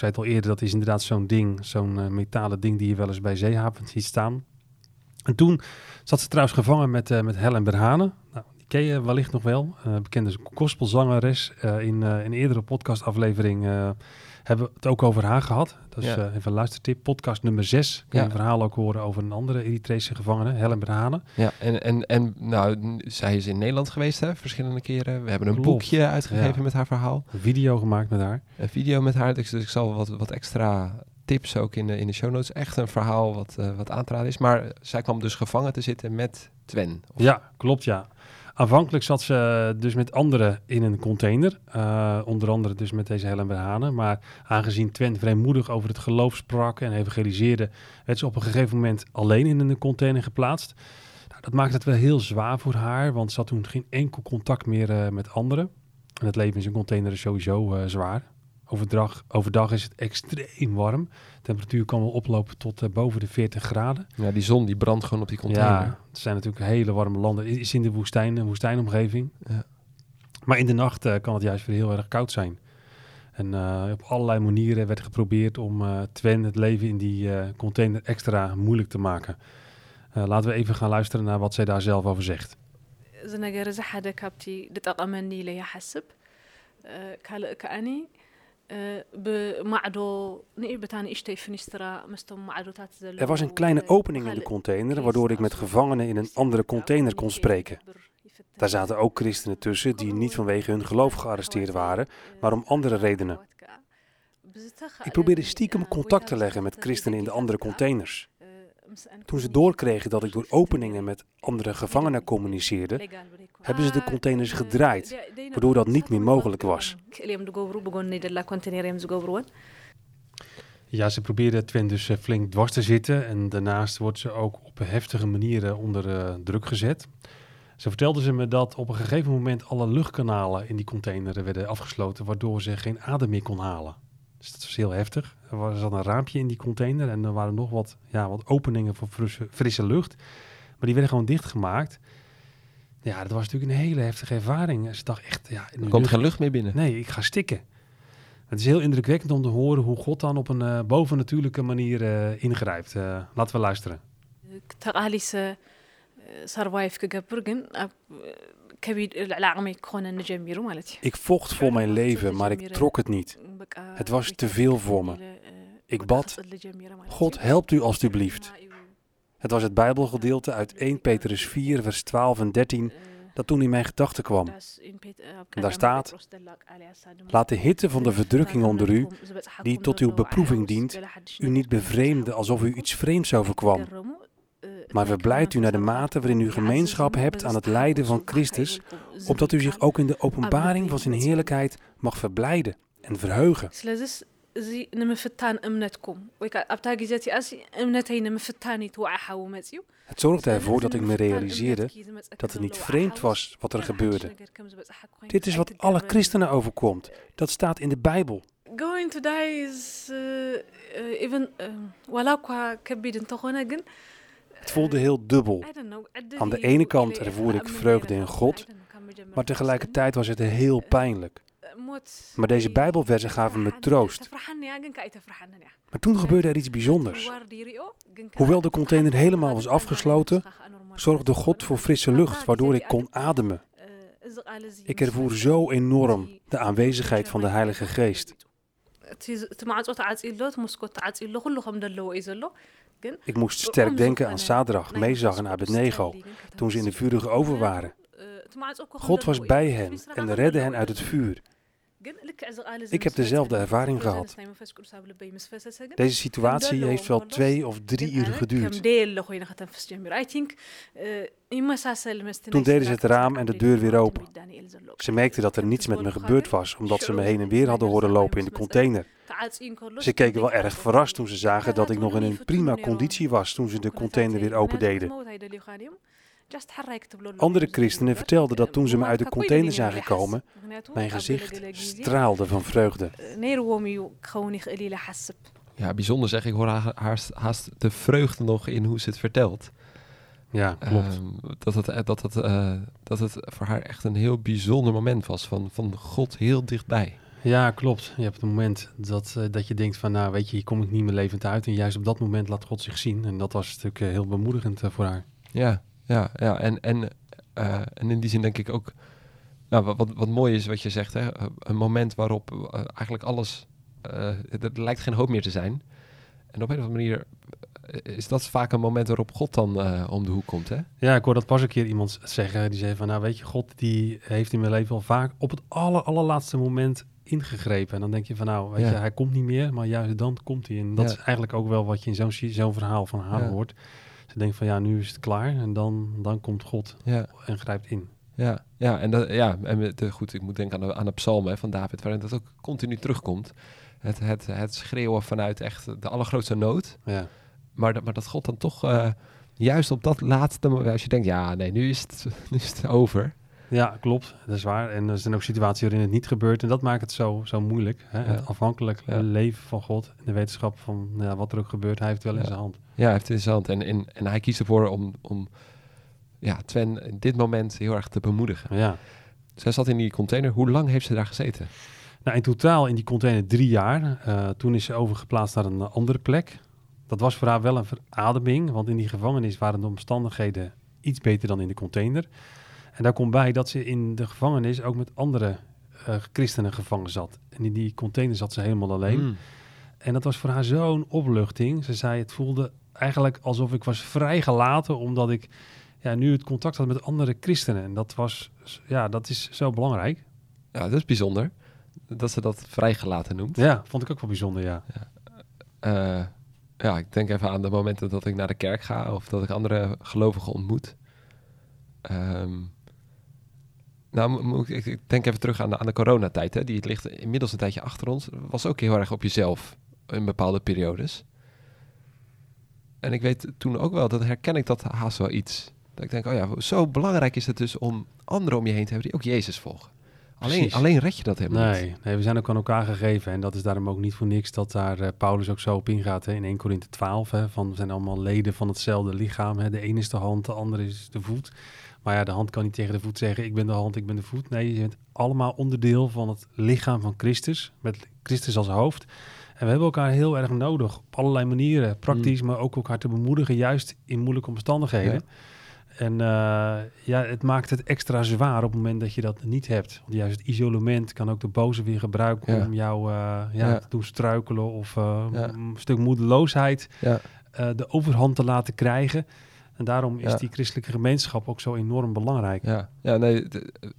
Zei al eerder, dat is inderdaad zo'n ding, zo'n uh, metalen ding die je wel eens bij zeehavens ziet staan. En toen zat ze trouwens gevangen met, uh, met Helen Berhane. Nou, die ken je wellicht nog wel. Uh, bekende gospelzangeres. in een eerdere podcastaflevering hebben we het ook over haar gehad. Dat is ja. even een luistertip. Podcast nummer 6. Kun je ja. een verhaal ook horen over een andere Eritrese gevangene, Helen Berhane. Ja, en, en, en nou, zij is in Nederland geweest hè, verschillende keren. We hebben een Klopt. boekje uitgegeven ja. met haar verhaal. Een video gemaakt met haar. Een video met haar. Dus ik zal wat, wat extra tips ook in de, in de show notes. Echt een verhaal wat, uh, wat aan te raden is. Maar zij kwam dus gevangen te zitten met Twen. Of... Ja, klopt ja. Aanvankelijk zat ze dus met anderen in een container. Uh, onder andere dus met deze Helen Berhane. Maar aangezien Twen vrijmoedig over het geloof sprak en evangeliseerde... werd ze op een gegeven moment alleen in een container geplaatst. Nou, dat maakte het wel heel zwaar voor haar, want ze had toen geen enkel contact meer uh, met anderen. En het leven in zo'n container is sowieso uh, zwaar. Overdag, overdag is het extreem warm. De temperatuur kan wel oplopen tot uh, boven de 40 graden. Ja, die zon die brandt gewoon op die container. Ja, het zijn natuurlijk hele warme landen. Het is in de woestijn, een woestijnomgeving. Ja. Maar in de nacht uh, kan het juist weer heel erg koud zijn. En uh, op allerlei manieren werd geprobeerd om uh, Twen het leven in die uh, container extra moeilijk te maken. laten we even gaan luisteren naar wat zij daar zelf over zegt. እዚ ነገር እዚ ሓደ ካብቲ ዝጠቐመኒ ኢለ ይሓስብ ካልእ ከዓኒ er was een kleine opening in de container waardoor ik met gevangenen in een andere container kon spreken. Daar zaten ook christenen tussen die niet vanwege hun geloof gearresteerd waren, maar om andere redenen. Ik probeerde stiekem contact te leggen met christenen in de andere containers. Toen ze doorkregen dat ik door openingen met andere gevangenen communiceerde, hebben ze de containers gedraaid, waardoor dat niet meer mogelijk was. Ja, ze probeerde Twen dus flink dwars te zitten en daarnaast wordt ze ook op heftige manieren onder uh, druk gezet. Zo vertelde ze me dat op een gegeven moment alle luchtkanalen in die container werden afgesloten, waardoor ze geen adem meer kon halen. Dus dat was heel heftig. Er was dan een raampje in die container en er waren nog wat, ja, wat openingen voor frisse, frisse lucht. Maar die werden gewoon dichtgemaakt. Ja, dat was natuurlijk een hele heftige ervaring. Ze dacht echt, ja... Er komt geen lucht meer binnen. Nee, ik ga stikken. Het is heel indrukwekkend om te horen hoe God dan op een uh, bovennatuurlijke manier uh, ingrijpt. Uh, laten we luisteren. ተቃሊሰ ሰርቫይቭ ክገብር ግን ኣብ ከቢድ ልዕሊ ዓቕመይ ክኾነኒ ጀሚሩ ማለት እዩ Ik vocht voor mijn leven, maar ik trok het niet. Het was te veel voor me. Ik bad, God helpt u alstublieft. het was het Bijbelgedeelte uit 1 Petrus 4, vers 12 en 13 dat toen in mijn gedachten kwam. En daar staat, laat de hitte van de verdrukking onder u, die tot uw beproeving dient, u niet bevreemden alsof u iets vreemds overkwam. Maar verblijdt u naar de mate waarin u gemeenschap hebt aan het lijden van Christus, opdat u zich ook in de openbaring van zijn heerlijkheid mag verblijden en verheugen. እዚ ንምፍታን እምነትኩም ወይ ከዓ ኣብታ ግዜ እቲኣሲ እምነተይ ንምፍታን ይትወዓሓው መፅዩ Het zorgde ervoor dat ik me realiseerde dat het niet vreemd was wat er gebeurde. Dit is wat alle christenen overkomt. Dat staat in de Bijbel. Going to die is uh, even ዋላ እኳ ከቢድ እንተኾነ ግን Het voelde heel dubbel. Aan de ene kant ervoer ik vreugde in God, maar tegelijkertijd was het heel pijnlijk. Maar deze Bijbelversen gaven me troost. Maar toen gebeurde er iets bijzonders. Hoewel de container helemaal was afgesloten, zorgde God voor frisse lucht, waardoor ik kon ademen. Ik ervoer zo enorm de aanwezigheid van de Heilige Geest. Ik moest sterk denken aan Sadrach, Mezach en Abednego, toen ze in de vurige oven waren. God was bij hen en redde hen uit het vuur. Ik heb dezelfde ervaring gehad. Deze situatie heeft wel twee of drie uur geduurd. Toen deden ze het raam en de deur weer open. Ze merkten dat er niets met me gebeurd was, omdat ze me heen en weer hadden horen lopen in de container. Ze keken wel erg verrast toen ze zagen dat ik nog in een prima conditie was toen ze de container weer opendeden. Andere christenen vertelden dat toen ze me uit de container zagen komen, mijn gezicht straalde van vreugde. Ja, bijzonder zeg. Ik hoor haast, haast de vreugde nog in hoe ze het vertelt. Ja, klopt. Um, dat, het, dat, het, uh, dat het voor haar echt een heel bijzonder moment was van, van God heel dichtbij. Ja, klopt. Je hebt het moment dat, uh, dat je denkt van, nou weet je, hier kom ik niet meer levend uit. En juist op dat moment laat God zich zien. En dat was natuurlijk uh, heel bemoedigend voor haar. Ja, ja, ja. En, en, uh, en in die zin denk ik ook, nou, wat, wat, wat mooi is wat je zegt, hè? een moment waarop uh, eigenlijk alles, uh, er lijkt geen hoop meer te zijn. En op een of andere manier is dat vaak een moment waarop God dan om de hoek komt, hè? Ja, ik hoor dat pas een keer iemand zeggen, die zei van, nou weet je, God die heeft in mijn leven al vaak op het aller, allerlaatste moment ingegrepen. En dan denk je van, nou, weet ja. je, hij komt niet meer, maar juist dan komt hij. En dat ja. is eigenlijk ook wel wat je in zo'n zo'n verhaal van haar ja. hoort. Ze denkt van ja, nu is het klaar en dan, dan komt God ja. en grijpt in. Ja, ja en, dat, ja, en de, goed, ik moet denken aan de, aan de psalm hè, van David, waarin dat ook continu terugkomt. Het, het, het schreeuwen vanuit echt de allergrootste nood. Ja. Maar, dat, maar dat God dan toch uh, juist op dat laatste moment, als je denkt, ja, nee, nu is het, nu is het over. Ja, klopt. Dat is waar. En er zijn ook situaties waarin het niet gebeurt. En dat maakt het zo, zo moeilijk. Hè? Ja. Het afhankelijk ja. leven van God. En de wetenschap van ja, wat er ook gebeurt. Hij heeft wel in zijn hand. Ja, hij heeft het in zijn hand. En, en, en hij kiest ervoor om, om ja, Twen in dit moment heel erg te bemoedigen. Ja. Zij zat in die container. Hoe lang heeft ze daar gezeten? Nou, in totaal in die container drie jaar. Uh, toen is ze overgeplaatst naar een andere plek. Dat was voor haar wel een verademing, want in die gevangenis waren de omstandigheden iets beter dan in de container. En daar komt bij dat ze in de gevangenis ook met andere uh, christenen gevangen zat. En in die container zat ze helemaal alleen. Mm. En dat was voor haar zo'n opluchting. Ze zei, het voelde eigenlijk alsof ik was vrijgelaten, omdat ik ja, nu het contact had met andere christenen. En dat was, ja, dat is zo belangrijk. Ja, dat is bijzonder. Dat ze dat vrijgelaten noemt. Ja, vond ik ook wel bijzonder, ja. Ja, uh, ja ik denk even aan de momenten dat ik naar de kerk ga of dat ik andere gelovigen ontmoet. Um, nou, ik denk even terug aan de, aan de coronatijd. Hè. Die ligt inmiddels een tijdje achter ons. Was ook heel erg op jezelf in bepaalde periodes. En ik weet toen ook wel, dat herken ik dat haast wel iets. Dat ik denk, oh ja, zo belangrijk is het dus om anderen om je heen te hebben die ook Jezus volgen. Alleen, alleen red je dat helemaal nee, niet. Nee, we zijn ook aan elkaar gegeven. En dat is daarom ook niet voor niks dat daar uh, Paulus ook zo op ingaat. Hè, in 1 Korinthe 12. Hè, van we zijn allemaal leden van hetzelfde lichaam. Hè. De ene is de hand, de andere is de voet. Maar ja, de hand kan niet tegen de voet zeggen: ik ben de hand, ik ben de voet. Nee, je bent allemaal onderdeel van het lichaam van Christus. Met Christus als hoofd. En we hebben elkaar heel erg nodig op allerlei manieren. Praktisch, mm. maar ook elkaar te bemoedigen, juist in moeilijke omstandigheden. En uh, ja, het maakt het extra zwaar op het moment dat je dat niet hebt. Want juist het isolement kan ook de boze weer gebruiken om jou uh, ja, ja, te doen struikelen of uh, een stuk moedeloosheid de overhand te laten krijgen. En daarom is die christelijke gemeenschap ook zo enorm belangrijk. Ja, ja nee,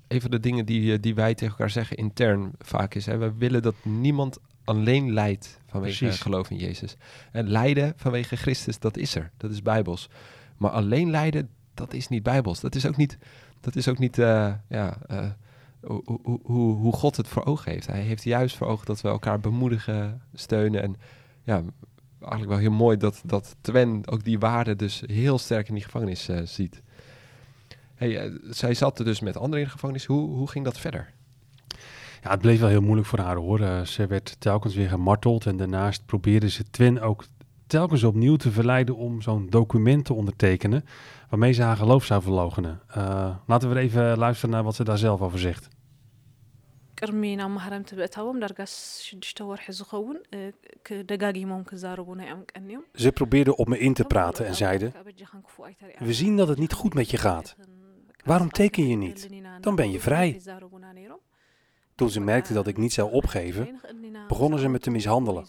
een van de dingen die, die wij tegen elkaar zeggen intern vaak is... Hè, we willen dat niemand alleen lijdt vanwege Precies. geloof in Jezus. En lijden vanwege Christus, dat is er. Dat is bijbels. Maar alleen lijden, dat is niet bijbels. Dat is ook niet, dat is ook niet uh, ja, uh, hoe, hoe, hoe God het voor ogen heeft. Hij heeft juist voor ogen dat we elkaar bemoedigen, steunen. En ja, eigenlijk wel heel mooi dat, dat Twen ook die waarde dus heel sterk in die gevangenis uh, ziet. Hey, zij zat er dus met anderen in gevangenis. Hoe, hoe ging dat verder? Ja, het bleef wel heel moeilijk voor haar hoor. Ze werd telkens weer gemarteld en daarnaast probeerde ze Twin ook telkens opnieuw te verleiden om zo'n document te ondertekenen waarmee ze haar geloof zou verlogenen. Uh, laten we even luisteren naar wat ze daar zelf over zegt. ቅድሚ ናብ ማህረም ትብእታዎም ዳርጋስ ሽዱሽተ ወርሒ ዝኸውን ደጋጊሞም ክዛረቡና እዮም ቀኒዮም Ze probeerden op me in te praten en zeiden: We zien dat het niet goed met je gaat. Waarom teken je niet? Dan ben je vrij. Toen ze merkten dat ik niet zou opgeven, begonnen ze me te mishandelen.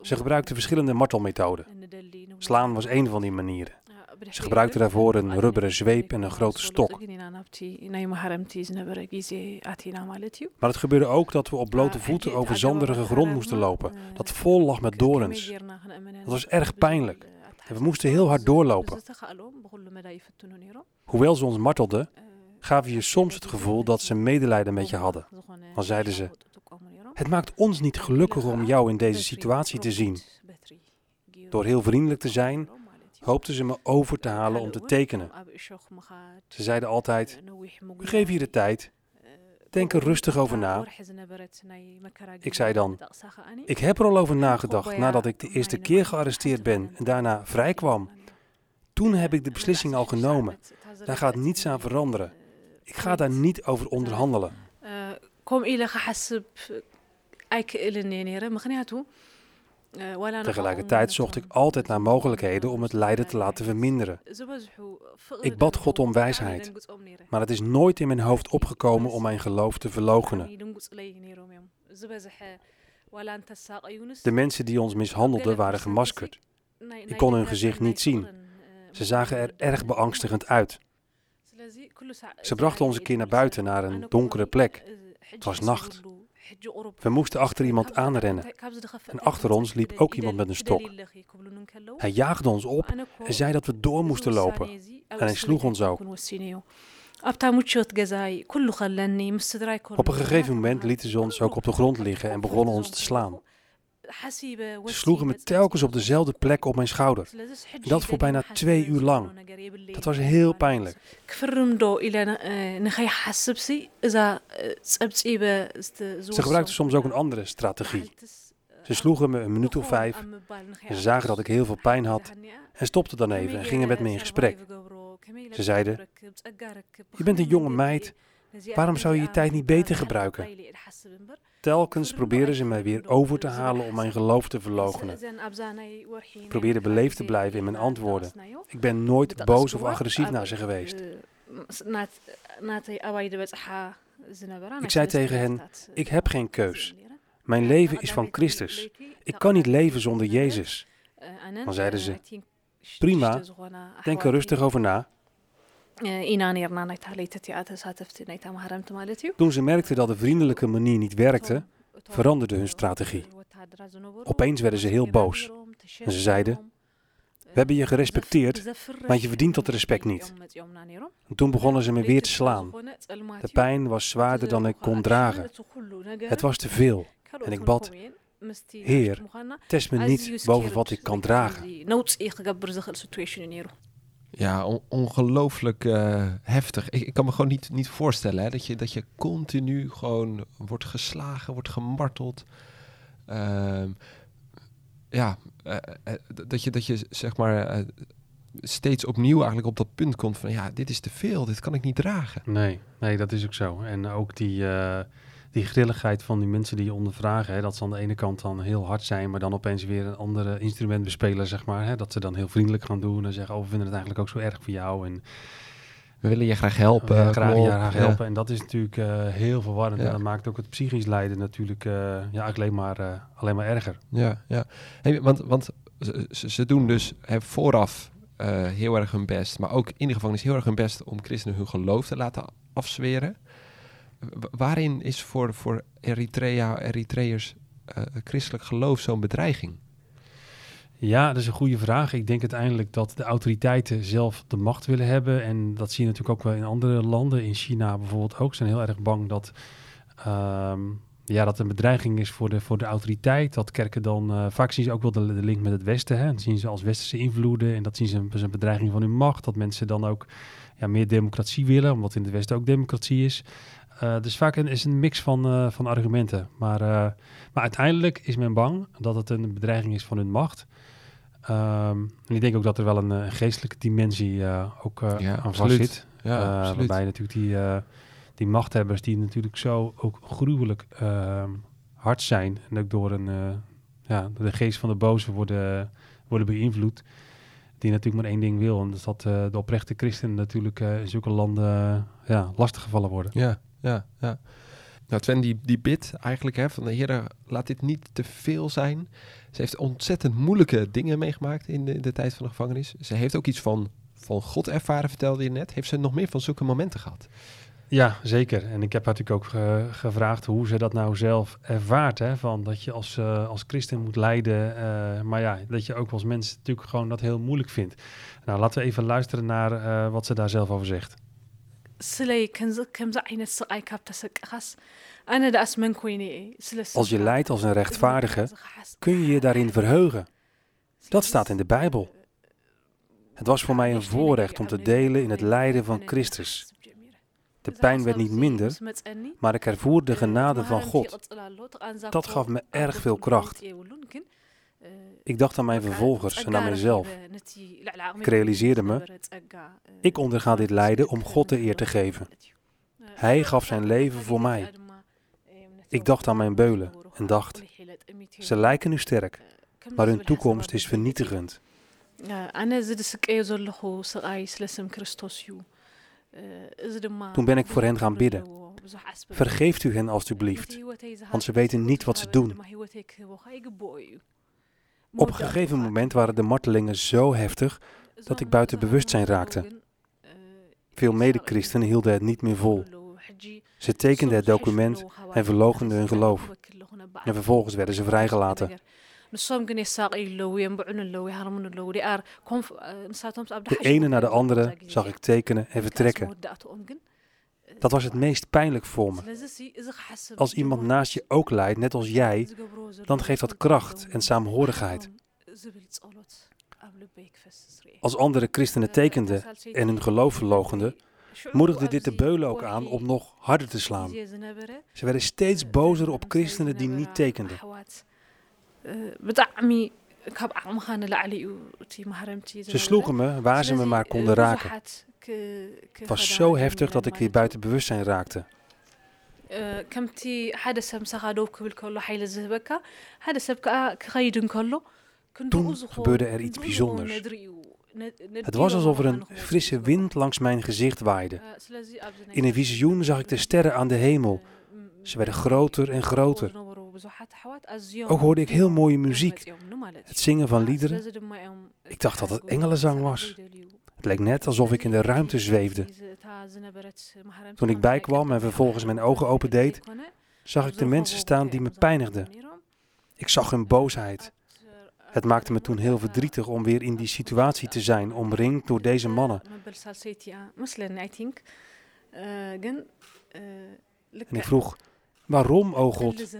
Ze gebruikten verschillende martelmethoden. Slaan was een van die manieren. Ze gebruikten daarvoor een rubberen zweep en een grote stok. Maar het gebeurde ook dat we op blote voeten over zanderige grond moesten lopen, dat vol lag met dorens. Dat was erg pijnlijk. En we moesten heel hard doorlopen. Hoewel ze ons martelden, gaven je soms het gevoel dat ze medelijden met je hadden. Dan zeiden ze: Het maakt ons niet gelukkig om jou in deze situatie te zien. Door heel vriendelijk te zijn, hoopten ze me over te halen om te tekenen. Ze zeiden altijd: geven je de tijd. Denk er rustig over na. Ik zei dan: Ik heb er al over nagedacht nadat ik de eerste keer gearresteerd ben en daarna vrij kwam. Toen heb ik de beslissing al genomen. Daar gaat niets aan veranderen. Ik ga daar niet over onderhandelen. Kom Tegelijkertijd zocht ik altijd naar mogelijkheden om het lijden te laten verminderen. Ik bad God om wijsheid, maar het is nooit in mijn hoofd opgekomen om mijn geloof te verloochenen. De mensen die ons mishandelden waren gemaskerd. Ik kon hun gezicht niet zien. Ze zagen er erg beangstigend uit. Ze brachten ons een keer naar buiten, naar een donkere plek. Het was nacht. We moesten achter iemand aanrennen. En achter ons liep ook iemand met een stok. Hij jaagde ons op en zei dat we door moesten lopen. En hij sloeg ons ook. Op een gegeven moment lieten ze ons ook op de grond liggen en begonnen ons te slaan. Ze sloegen me telkens op dezelfde plek op mijn schouder. Dat voor bijna twee uur lang. Dat was heel pijnlijk. Ze gebruikten soms ook een andere strategie. Ze sloegen me een minuut of vijf. En ze zagen dat ik heel veel pijn had. En stopten dan even en gingen met me in gesprek. Ze zeiden: Je bent een jonge meid. Waarom zou je je tijd niet beter gebruiken? Telkens proberen ze mij weer over te halen om mijn geloof te verloochenen. Ik probeerde beleefd te blijven in mijn antwoorden. Ik ben nooit boos of agressief naar ze geweest. Ik zei tegen hen: Ik heb geen keus. Mijn leven is van Christus. Ik kan niet leven zonder Jezus. Dan zeiden ze: Prima, denk er rustig over na. Toen ze merkten dat de vriendelijke manier niet werkte, veranderde hun strategie. Opeens werden ze heel boos. En ze zeiden: We hebben je gerespecteerd, maar je verdient dat respect niet. En toen begonnen ze me weer te slaan. De pijn was zwaarder dan ik kon dragen. Het was te veel. En ik bad: Heer, test me niet boven wat ik kan dragen. Ja, on ongelooflijk uh, heftig. Ik, ik, kan me gewoon niet, niet voorstellen hè, dat, je, dat je continu gewoon wordt geslagen, wordt gemarteld. Uh, ja, uh, dat, je, dat je zeg maar steeds opnieuw eigenlijk op dat punt komt van ja, dit is te veel, dit kan ik niet dragen. Nee, nee, dat is ook zo. En ook die die grilligheid van die mensen die je ondervragen, hè, dat ze aan de ene kant dan heel hard zijn, maar dan opeens weer een ander instrument bespelen, zeg maar. Hè, dat ze dan heel vriendelijk gaan doen en zeggen, oh, we vinden het eigenlijk ook zo erg voor jou. En we willen je graag helpen. Ja, graag, ja, graag helpen. En dat is natuurlijk uh, heel verwarrend. En dat maakt ook het psychisch lijden natuurlijk uh, ja, alleen, maar, uh, alleen maar erger. Ja, ja. Hey, want want ze, ze doen dus hè, vooraf heel erg hun best, maar ook in de gevangenis heel erg hun best om christenen hun geloof te laten afzweren waarin is voor, voor Eritrea, Eritreërs uh, christelijk geloof zo'n bedreiging? Ja, dat is een goede vraag. Ik denk uiteindelijk dat de autoriteiten zelf de macht willen hebben. En dat zie je natuurlijk ook wel in andere landen. In China bijvoorbeeld ook. Ze zijn heel erg bang dat, um, ja, dat een bedreiging is voor de, voor de autoriteit. Dat kerken dan, uh, vaak zien ze ook wel de, de, link met het Westen. Hè? Dat zien ze als westerse invloeden. En dat zien ze als een bedreiging van hun macht. Dat mensen dan ook ja, meer democratie willen, omdat in het Westen ook democratie is. Uh, dus vaak een, is een mix van, uh, van argumenten. Maar, uh, maar uiteindelijk is men bang dat het een bedreiging is van hun macht. Um, en ik denk ook dat er wel een, geestelijke dimensie ook ja, aan vast zit. Ja, waarbij natuurlijk die, die machthebbers die natuurlijk zo ook gruwelijk ehm, hard zijn. En ook door, een, ja, door de geest van de boze worden, worden beïnvloed. Die natuurlijk maar één ding wil. En dat is dat de oprechte christenen natuurlijk in zulke landen ja, lastiggevallen worden. Ja, ja, ja. Nou, Twen, die, die bid eigenlijk hè, van de Heer, laat dit niet te veel zijn. Ze heeft ontzettend moeilijke dingen meegemaakt in de, de tijd van de gevangenis. Ze heeft ook iets van, van God ervaren, vertelde je net. Heeft ze nog meer van zulke momenten gehad? Ja, zeker. En ik heb natuurlijk ook gevraagd hoe ze dat nou zelf ervaart. Hè? Van dat je als, uh, als christen moet lijden. Uh, maar ja, dat je ook als mens natuurlijk gewoon dat heel moeilijk vindt. Nou, laten we even luisteren naar uh, wat ze daar zelf over zegt. Als je lijdt als een rechtvaardige, kun je je daarin verheugen. Dat staat in de Bijbel. Het was voor mij een voorrecht om te delen in het lijden van Christus. De pijn werd niet minder, maar ik ervoer de genade van God. Dat gaf me erg veel kracht. Ik dacht aan mijn vervolgers en aan mezelf. Ik realiseerde me, ik onderga dit lijden om God de eer te geven. Hij gaf zijn leven voor mij. Ik dacht aan mijn beulen en dacht, ze lijken nu sterk, maar hun toekomst is vernietigend. Toen ben ik voor hen gaan bidden. Vergeeft u hen alstublieft, want ze weten niet wat ze doen. Op een gegeven moment waren de martelingen zo heftig dat ik buiten bewustzijn raakte. Veel medechristenen hielden het niet meer vol. Ze tekenden het document en verloochenden hun geloof. En vervolgens werden ze vrijgelaten. De ene na de andere zag ik tekenen en vertrekken. Dat was het meest pijnlijk voor me. Als iemand naast je ook lijdt, net als jij, dan geeft dat kracht en saamhorigheid. Als andere christenen tekenden en hun geloof verlogenden, moedigde dit de beulen ook aan om nog harder te slaan. Ze werden steeds bozer op christenen die niet tekenden. Ze sloegen me waar ze me maar konden raken. Het was zo heftig dat ik weer buiten bewustzijn raakte. Toen gebeurde er iets bijzonders. Het was alsof er een frisse wind langs mijn gezicht waaide. In een visioen zag ik de sterren aan de hemel. Ze werden groter en groter. Ook hoorde ik heel mooie muziek, het zingen van liederen. Ik dacht dat het engelenzang was. Het leek net alsof ik in de ruimte zweefde. Toen ik bijkwam en vervolgens mijn ogen opendeed, zag ik de mensen staan die me pijnigden. Ik zag hun boosheid. Het maakte me toen heel verdrietig om weer in die situatie te zijn, omringd door deze mannen. En ik vroeg, waarom, o God?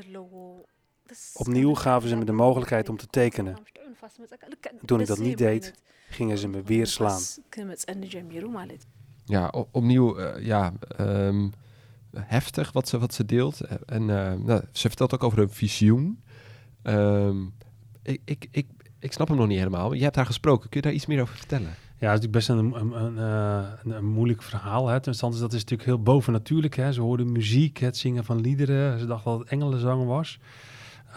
Opnieuw gaven ze me de mogelijkheid om te tekenen. En toen ik dat niet deed, gingen ze me weer slaan. Ja, opnieuw eh, ja, ehm, heftig wat ze, wat ze deelt. En eh, nou, ze vertelt ook over een visioen. Ehm, ik, ik, ik, ik snap hem nog niet helemaal. Je hebt haar gesproken. Kun je daar iets meer over vertellen? Ja, het is natuurlijk best een, een, een, eh, een, een moeilijk verhaal. Hè. Ten stand is dat is natuurlijk heel bovennatuurlijk. Hè. Ze hoorden muziek, het zingen van liederen. Ze dacht dat het engelenzang was.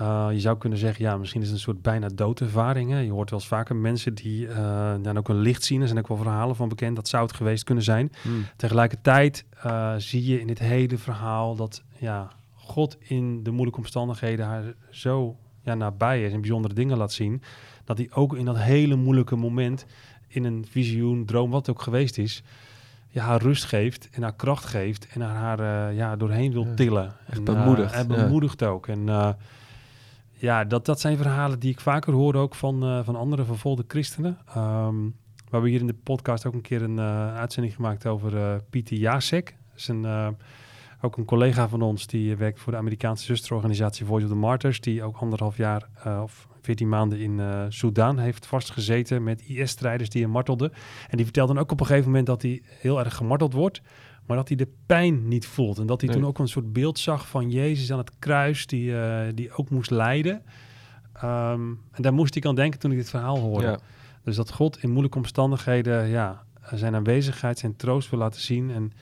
Uh, je zou kunnen zeggen, ja, misschien is het een soort bijna doodervaring. Hè. Je hoort wel eens vaker mensen die uh, dan ook een licht zien. Er zijn ook wel verhalen van bekend dat zou het geweest kunnen zijn. Hmm. Tegelijkertijd uh, zie je in dit hele verhaal dat ja, God in de moeilijke omstandigheden haar zo ja, nabij is en bijzondere dingen laat zien. Dat hij ook in dat hele moeilijke moment in een visioen, droom, wat het ook geweest is, ja, haar rust geeft en haar kracht geeft en haar, haar ja, doorheen wil tillen. En, bemoedigt. En bemoedigt ja. ook. En ja, dat, dat zijn verhalen die ik vaker hoor ook van, uh, van andere vervolgde christenen. Um, we hebben hier in de podcast ook een keer een uh, uitzending gemaakt over Pieter Jacek. Dat is een, ook een collega van ons die werkt voor de Amerikaanse zusterorganisatie Voice of the Martyrs. Die ook anderhalf jaar of 14 maanden in uh, Soudaan heeft vastgezeten met IS-strijders die hem martelden. En die vertelde dan ook op een gegeven moment dat hij heel erg gemarteld wordt, maar dat hij de pijn niet voelt. En dat hij nee. toen ook een soort beeld zag van Jezus aan het kruis, die, uh, die ook moest lijden. Um, en daar moest ik aan denken toen ik dit verhaal hoorde. Ja. Dus dat God in moeilijke omstandigheden ja, zijn aanwezigheid, zijn troost wil laten zien. En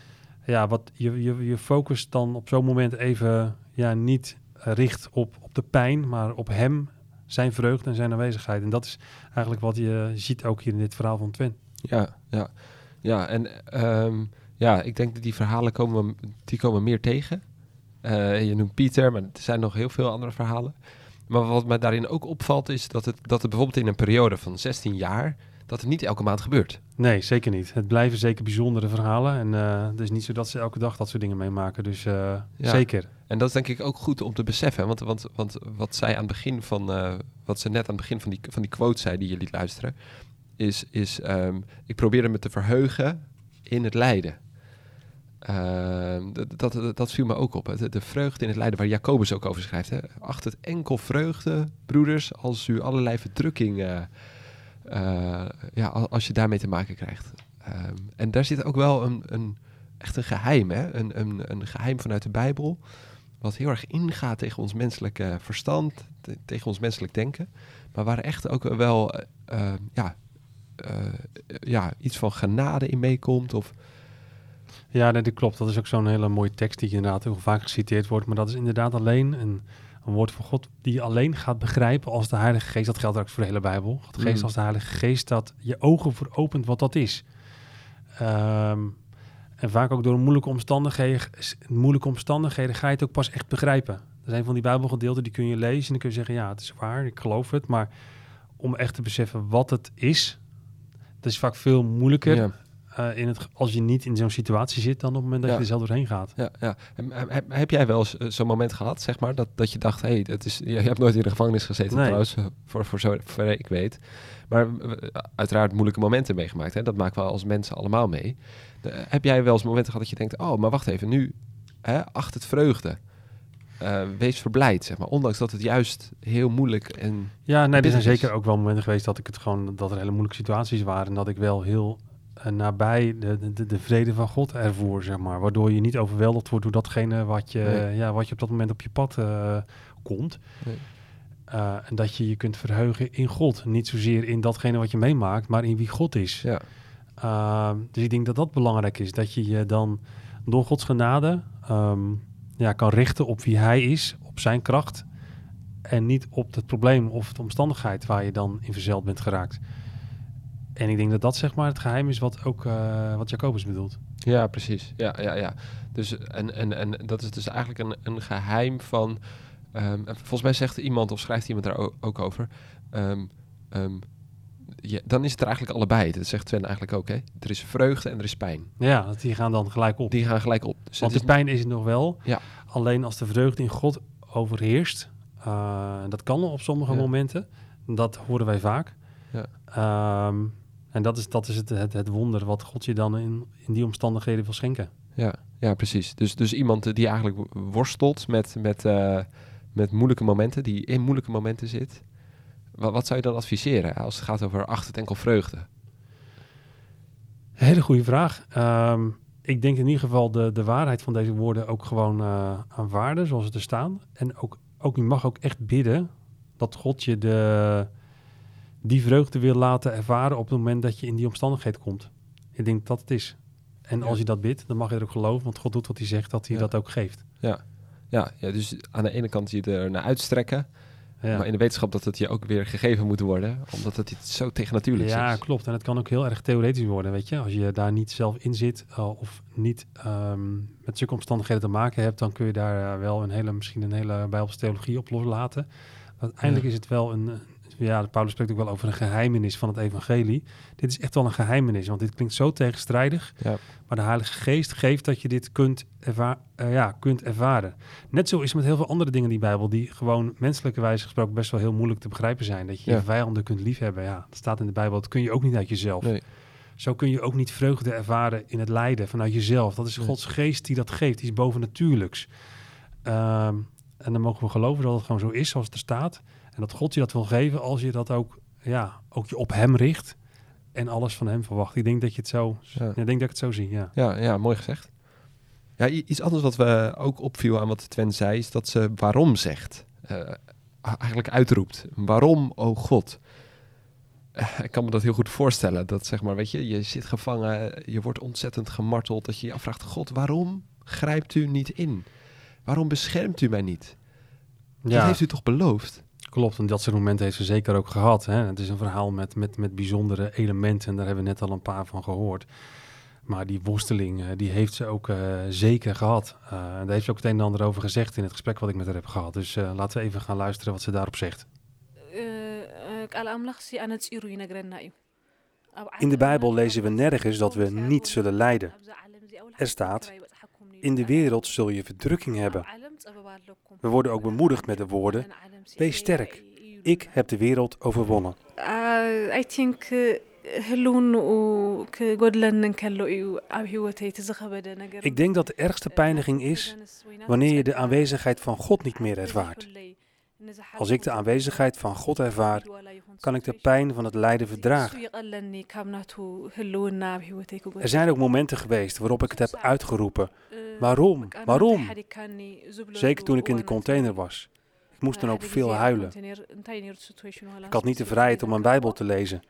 ja, wat je, je, je focus dan op zo'n moment even ja, niet richt op, op de pijn, maar op hem zijn vreugde en zijn aanwezigheid. En dat is eigenlijk wat je ziet ook hier in dit verhaal van Twen. Ja, ja, ja. En um, ja, ik denk dat die verhalen komen, die komen meer tegen. Uh, je noemt Pieter, maar er zijn nog heel veel andere verhalen. Maar wat mij daarin ook opvalt is dat het, dat het bijvoorbeeld in een periode van 16 jaar... dat het niet elke maand gebeurt. Nee, zeker niet. Het blijven zeker bijzondere verhalen. En uh, het is niet zo dat ze elke dag dat soort dingen meemaken. Dus uh, ja. zeker. En dat is denk ik ook goed om te beseffen. Want, want, want wat zij aan het begin van... Wat ze net aan het begin van die, van die quote zei die je liet luisteren... is, is um, ik probeerde me te verheugen in het lijden. Uh, dat, dat, viel me ook op. De, de vreugde in het lijden, waar Jacobus ook over schrijft. Hè? Acht het enkel vreugde, broeders, als u allerlei verdrukking... Uh, uh, ja, als je daarmee te maken krijgt. Um, en daar zit ook wel een, een, echt een geheim, hè? Een, een, een geheim vanuit de Bijbel... wat heel erg ingaat tegen ons menselijke verstand, te, tegen ons menselijk denken... maar waar echt ook wel ja, ja, iets van genade in meekomt... of ja, nee, dat klopt. Dat is ook zo'n hele mooie tekst die inderdaad heel vaak geciteerd wordt. Maar dat is inderdaad alleen een, een woord van God die je alleen gaat begrijpen als de Heilige Geest, dat geldt ook voor de hele Bijbel, de Geest mm. als de Heilige Geest, dat je ogen veropent wat dat is. Um, en vaak ook door moeilijke omstandigheden, moeilijke omstandigheden ga je het ook pas echt begrijpen. Er zijn van die Bijbelgedeelten die kun je lezen en dan kun je zeggen, ja, het is waar, ik geloof het. Maar om echt te beseffen wat het is, dat is vaak veel moeilijker. Ja. Uh, in het, als je niet in zo'n situatie zit, dan op het moment dat ja. je er zelf doorheen gaat. Ja, ja. Heb, heb jij wel eens uh, zo'n moment gehad, zeg maar, dat, dat je dacht, hé, hey, dat is, je, hebt nooit in de gevangenis gezeten nee. trouwens, voor, voor zover ik weet. Maar uiteraard moeilijke momenten meegemaakt, hè? dat maken we als mensen allemaal mee. De, heb jij wel eens momenten gehad dat je denkt, oh, maar wacht even, nu, hè, acht het vreugde. Uh, wees verblijd, zeg maar. Ondanks dat het juist heel moeilijk en... Ja, nee, er zijn zeker ook wel momenten geweest dat ik het gewoon... dat er hele moeilijke situaties waren en dat ik wel heel nabij de, de, de vrede van God ervoor, zeg maar. Waardoor je niet overweldigd wordt door datgene wat je, nee. ja, wat je op dat moment op je pad uh, komt. Nee. Uh, en dat je je kunt verheugen in God. Niet zozeer in datgene wat je meemaakt, maar in wie God is. Ja. Uh, dus ik denk dat dat belangrijk is. Dat je je dan door Gods genade um, ja, kan richten op wie Hij is, op Zijn kracht. En niet op het probleem of de omstandigheid waar je dan in verzeild bent geraakt. En ik denk dat dat zeg maar het geheim is wat ook uh, wat Jacobus bedoelt. Ja, precies. Ja, ja, ja. Dus, en, en, en dat is dus eigenlijk een, een geheim van... Um, volgens mij zegt iemand, of schrijft iemand daar ook over... Um, um, ja, dan is het er eigenlijk allebei. Dat zegt Sven eigenlijk ook. Hè? Er is vreugde en er is pijn. Ja, die gaan dan gelijk op. Die gaan gelijk op. Dus Want de pijn is het nog wel. Ja. Alleen als de vreugde in God overheerst... Uh, dat kan op sommige ja. momenten. Dat horen wij vaak. Ja. Um, en dat is, dat is het, het, het, wonder wat God je dan in, in die omstandigheden wil schenken. Ja, ja precies. Dus, dus iemand die eigenlijk worstelt met, met, uh, met moeilijke momenten, die in moeilijke momenten zit. Wat, wat zou je dan adviseren als het gaat over acht het enkel vreugde? Hele goede vraag. Um, ik denk in ieder geval de, de waarheid van deze woorden ook gewoon uh, aanvaarden zoals het er staan. En ook, ook, je mag ook echt bidden dat God je de, die vreugde wil laten ervaren op het moment dat je in die omstandigheid komt. Ik denk dat het is. En ja. als je dat bidt, dan mag je er ook geloven, want God doet wat hij zegt, dat hij ja. dat ook geeft. Ja. Ja, ja, dus aan de ene kant je er naar uitstrekken, ja. maar in de wetenschap dat het je ook weer gegeven moet worden, omdat het iets zo tegennatuurlijk is. Ja, klopt. En het kan ook heel erg theoretisch worden, weet je. Als je daar niet zelf in zit uh, of niet um, met zulke omstandigheden te maken hebt, dan kun je daar uh, wel een hele, misschien een hele Bijbelse theologie op loslaten. Uiteindelijk is het wel een, ja, Paulus spreekt ook wel over een geheimenis van het evangelie. Dit is echt wel een geheimenis, want dit klinkt zo tegenstrijdig. Ja. Maar de Heilige Geest geeft dat je dit kunt, erva uh, ja, kunt ervaren. Net zo is het met heel veel andere dingen in die Bijbel, die gewoon menselijke wijze gesproken best wel heel moeilijk te begrijpen zijn. Dat je Ja. je vijanden kunt liefhebben. Ja, dat staat in de Bijbel. Dat kun je ook niet uit jezelf. Nee. Zo kun je ook niet vreugde ervaren in het lijden vanuit jezelf. Dat is Nee. Gods geest die dat geeft. Die is bovennatuurlijks. Ehm, en dan mogen we geloven dat het gewoon zo is zoals het er staat. En dat God je dat wil geven als je dat ook, ja, ook je op hem richt. En alles van hem verwacht. Ik denk dat je het zo, Ja. ik denk dat ik het zo zie, ja. Ja, ja, mooi gezegd. Ja, iets anders wat we ook opviel aan wat Twen zei, is dat ze waarom zegt. Eh, eigenlijk uitroept. Waarom, o God? Eh, ik kan me dat heel goed voorstellen. Dat zeg maar, weet je, je zit gevangen, je wordt ontzettend gemarteld. Dat je je afvraagt, God, waarom grijpt u niet in? Waarom beschermt u mij niet? Dat Ja, heeft u toch beloofd? Klopt, en dat soort momenten heeft ze zeker ook gehad. Hè? Het is een verhaal met, met, met bijzondere elementen, en daar hebben we net al een paar van gehoord. Maar die worsteling, die heeft ze ook zeker gehad. Uh, daar heeft ze ook het een en ander over gezegd in het gesprek wat ik met haar heb gehad. Dus laten we even gaan luisteren wat ze daarop zegt. In de Bijbel lezen we nergens dat we niet zullen lijden. Er staat, in de wereld zul je verdrukking hebben. We worden ook bemoedigd met de woorden: Wees sterk, ik heb de wereld overwonnen. Ik denk dat de ergste pijniging is wanneer je de aanwezigheid van God niet meer ervaart. Als ik de aanwezigheid van God ervaar, kan ik de pijn van het lijden verdragen. Er zijn ook momenten geweest waarop ik het heb uitgeroepen. Waarom? Waarom? Zeker toen ik in de container was. Ik moest dan ook veel huilen. Ik had niet de vrijheid om een Bijbel te lezen.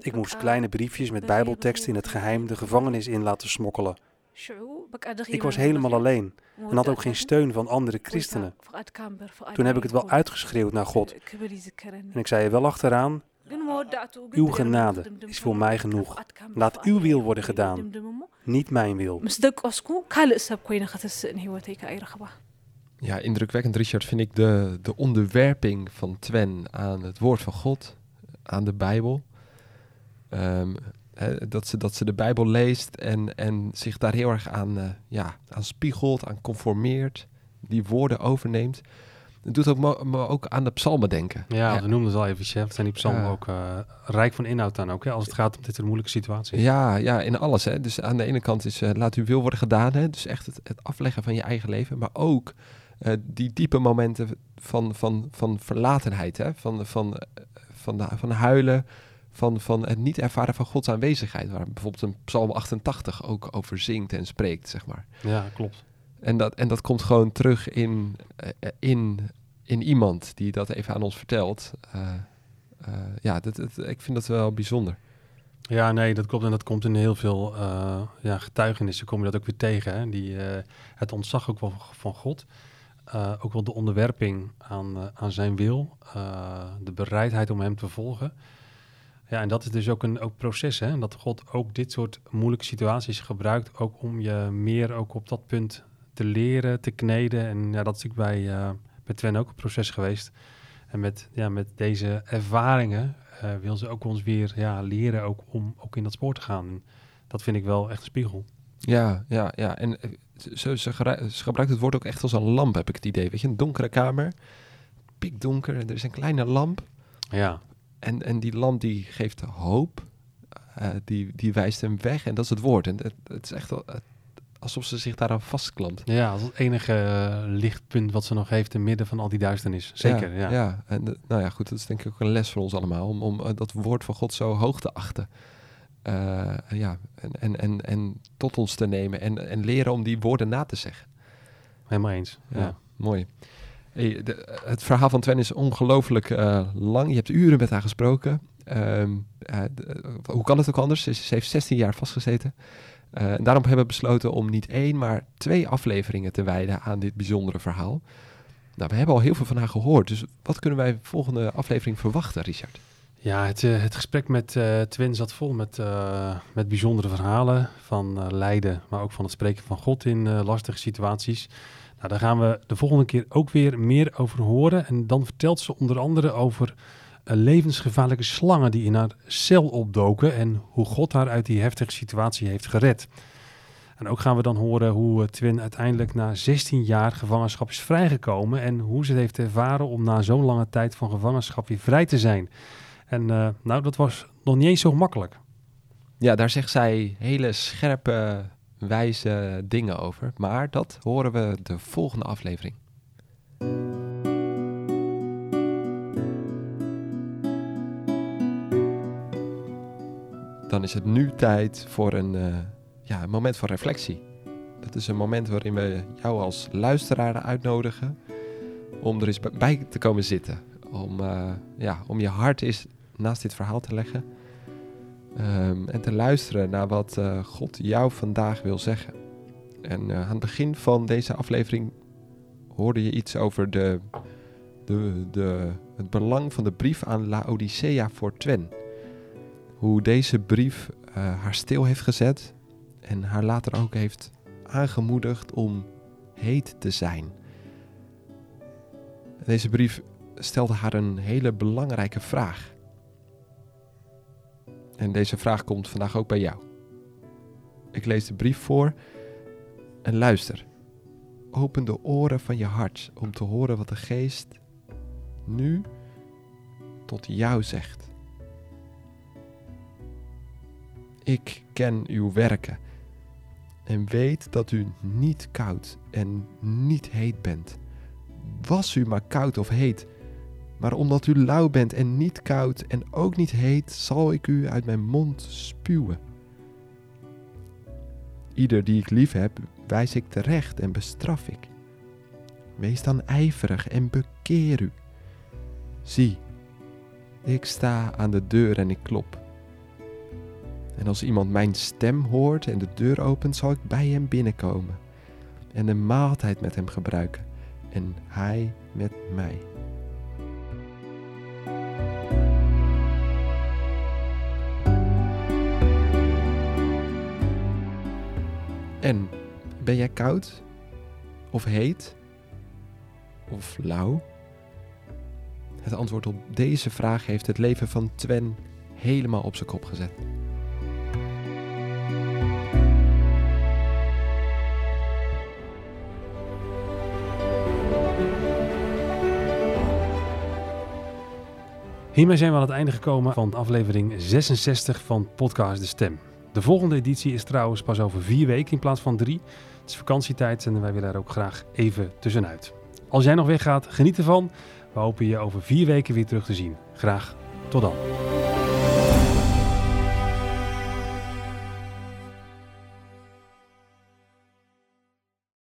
Ik moest kleine briefjes met Bijbelteksten in het geheim de gevangenis in laten smokkelen. Ik was helemaal alleen en had ook geen steun van andere christenen. Toen heb ik het wel uitgeschreeuwd naar God. En ik zei er wel achteraan, uw genade is voor mij genoeg. Laat uw wil worden gedaan, niet mijn wil. Ja, indrukwekkend, Richard, vind ik de, de onderwerping van Twen aan het woord van God, aan de Bijbel. Ehm, dat, ze, dat ze de Bijbel leest en, en zich daar heel erg aan, eh, ja, aan spiegelt, aan conformeert, die woorden overneemt. Het doet ook me, ook aan de psalmen denken. Ja, we noemden het al even, chef. Zijn die psalmen ook eh, rijk van inhoud dan ook, hè, als het gaat om dit soort moeilijke situaties. Ja, ja, in alles. Hè. Dus aan de ene kant is eh, laat uw wil worden gedaan. Hè. Dus echt het, het afleggen van je eigen leven. Maar ook die diepe momenten van, van, van verlatenheid. Hè. Van, van, van, de, van huilen. Van, van het niet ervaren van Gods aanwezigheid. Waar bijvoorbeeld een Psalm 88 ook over zingt en spreekt, zeg maar. Ja, klopt. En dat, en dat komt gewoon terug in, eh, in, in iemand die dat even aan ons vertelt. Uh, ja, dat, ik vind dat wel bijzonder. Ja, nee, dat klopt. En dat komt in heel veel uh, ja, getuigenissen. Kom je dat ook weer tegen. Hè? Die, het ontzag ook wel van God. ook wel de onderwerping aan, aan zijn wil. de bereidheid om hem te volgen. Ja, en dat is dus ook een ook proces. Hè? Dat God ook dit soort moeilijke situaties gebruikt. Ook om je meer ook op dat punt te leren, te kneden. En ja, dat is natuurlijk bij, uh, bij Twen ook een proces geweest. En met, ja, met deze ervaringen uh, wil ze ook ons weer ja, leren ook om ook in dat spoor te gaan. dat vind ik wel echt een spiegel. Ja, ja, ja. En eh, ze, ze, gebruikt het woord ook echt als een lamp, heb ik het idee. Weet je, een donkere kamer, pikdonker, er is een kleine lamp. Ja. En, en die lamp die geeft hoop, uh, die, die wijst hem weg en dat is het woord. En het, het is echt alsof ze zich daaraan vastklampt. Ja, als het enige uh, lichtpunt wat ze nog heeft in midden van al die duisternis. Zeker, ja. Ja, ja. en nou ja, goed, dat is denk ik ook een les voor ons allemaal, om, om uh, dat woord van God zo hoog te achten. Ja, en, en, en, en tot ons te nemen en, en leren om die woorden na te zeggen. Helemaal eens, ja. ja. Mooi. De, het verhaal van Twen is ongelooflijk lang. Je hebt uren met haar gesproken. Um, hoe kan het ook anders? Ze, heeft 16 jaar vastgezeten. Daarom hebben we besloten om niet één, maar twee afleveringen te wijden aan dit bijzondere verhaal. Nou, we hebben al heel veel van haar gehoord, dus wat kunnen wij volgende aflevering verwachten, Richard? Ja, het, het gesprek met uh, Twin zat vol met, met bijzondere verhalen van lijden, maar ook van het spreken van God in lastige situaties. Nou, daar gaan we de volgende keer ook weer meer over horen. En dan vertelt ze onder andere over levensgevaarlijke slangen die in haar cel opdoken en hoe God haar uit die heftige situatie heeft gered. En ook gaan we dan horen hoe eh, Twin uiteindelijk na 16 jaar gevangenschap is vrijgekomen en hoe ze het heeft ervaren om na zo'n lange tijd van gevangenschap weer vrij te zijn. En uh, nou, dat was nog niet eens zo makkelijk. Ja, daar zegt zij hele scherpe, wijze dingen over. Maar dat horen we de volgende aflevering. dan is het nu tijd voor een, uh, ja, een moment van reflectie. Dat is een moment waarin we jou als luisteraar uitnodigen om er eens bij te komen zitten. Om, uh, ja, om je hart eens naast dit verhaal te leggen. Um, en te luisteren naar wat uh, God jou vandaag wil zeggen. En aan het begin van deze aflevering hoorde je iets over de, de, de, het belang van de brief aan Laodicea voor Twen hoe deze brief uh, haar stil heeft gezet en haar later ook heeft aangemoedigd om heet te zijn. Deze brief stelde haar een hele belangrijke vraag. En deze vraag komt vandaag ook bij jou. Ik lees de brief voor en luister. Open de oren van je hart om te horen wat de geest nu tot jou zegt. Ik ken uw werken en weet dat u niet koud en niet heet bent. Was u maar koud of heet, maar omdat u lauw bent en niet koud en ook niet heet, zal ik u uit mijn mond spuwen. Ieder die ik lief heb, wijs ik terecht en bestraf ik. Wees dan ijverig en bekeer u. Zie, ik sta aan de deur en ik klop. En als iemand mijn stem hoort en de deur opent, zal ik bij hem binnenkomen en een maaltijd met hem gebruiken en hij met mij. En ben jij koud of heet of lauw? Het antwoord op deze vraag heeft het leven van Twen helemaal op zijn kop gezet. Hiermee zijn we aan het einde gekomen van aflevering 66 van Podcast De Stem. De volgende editie is trouwens pas over vier weken in plaats van drie. Het is vakantietijd en wij willen er ook graag even tussenuit. Als jij nog weggaat, geniet ervan. We hopen je over vier weken weer terug te zien. Graag tot dan.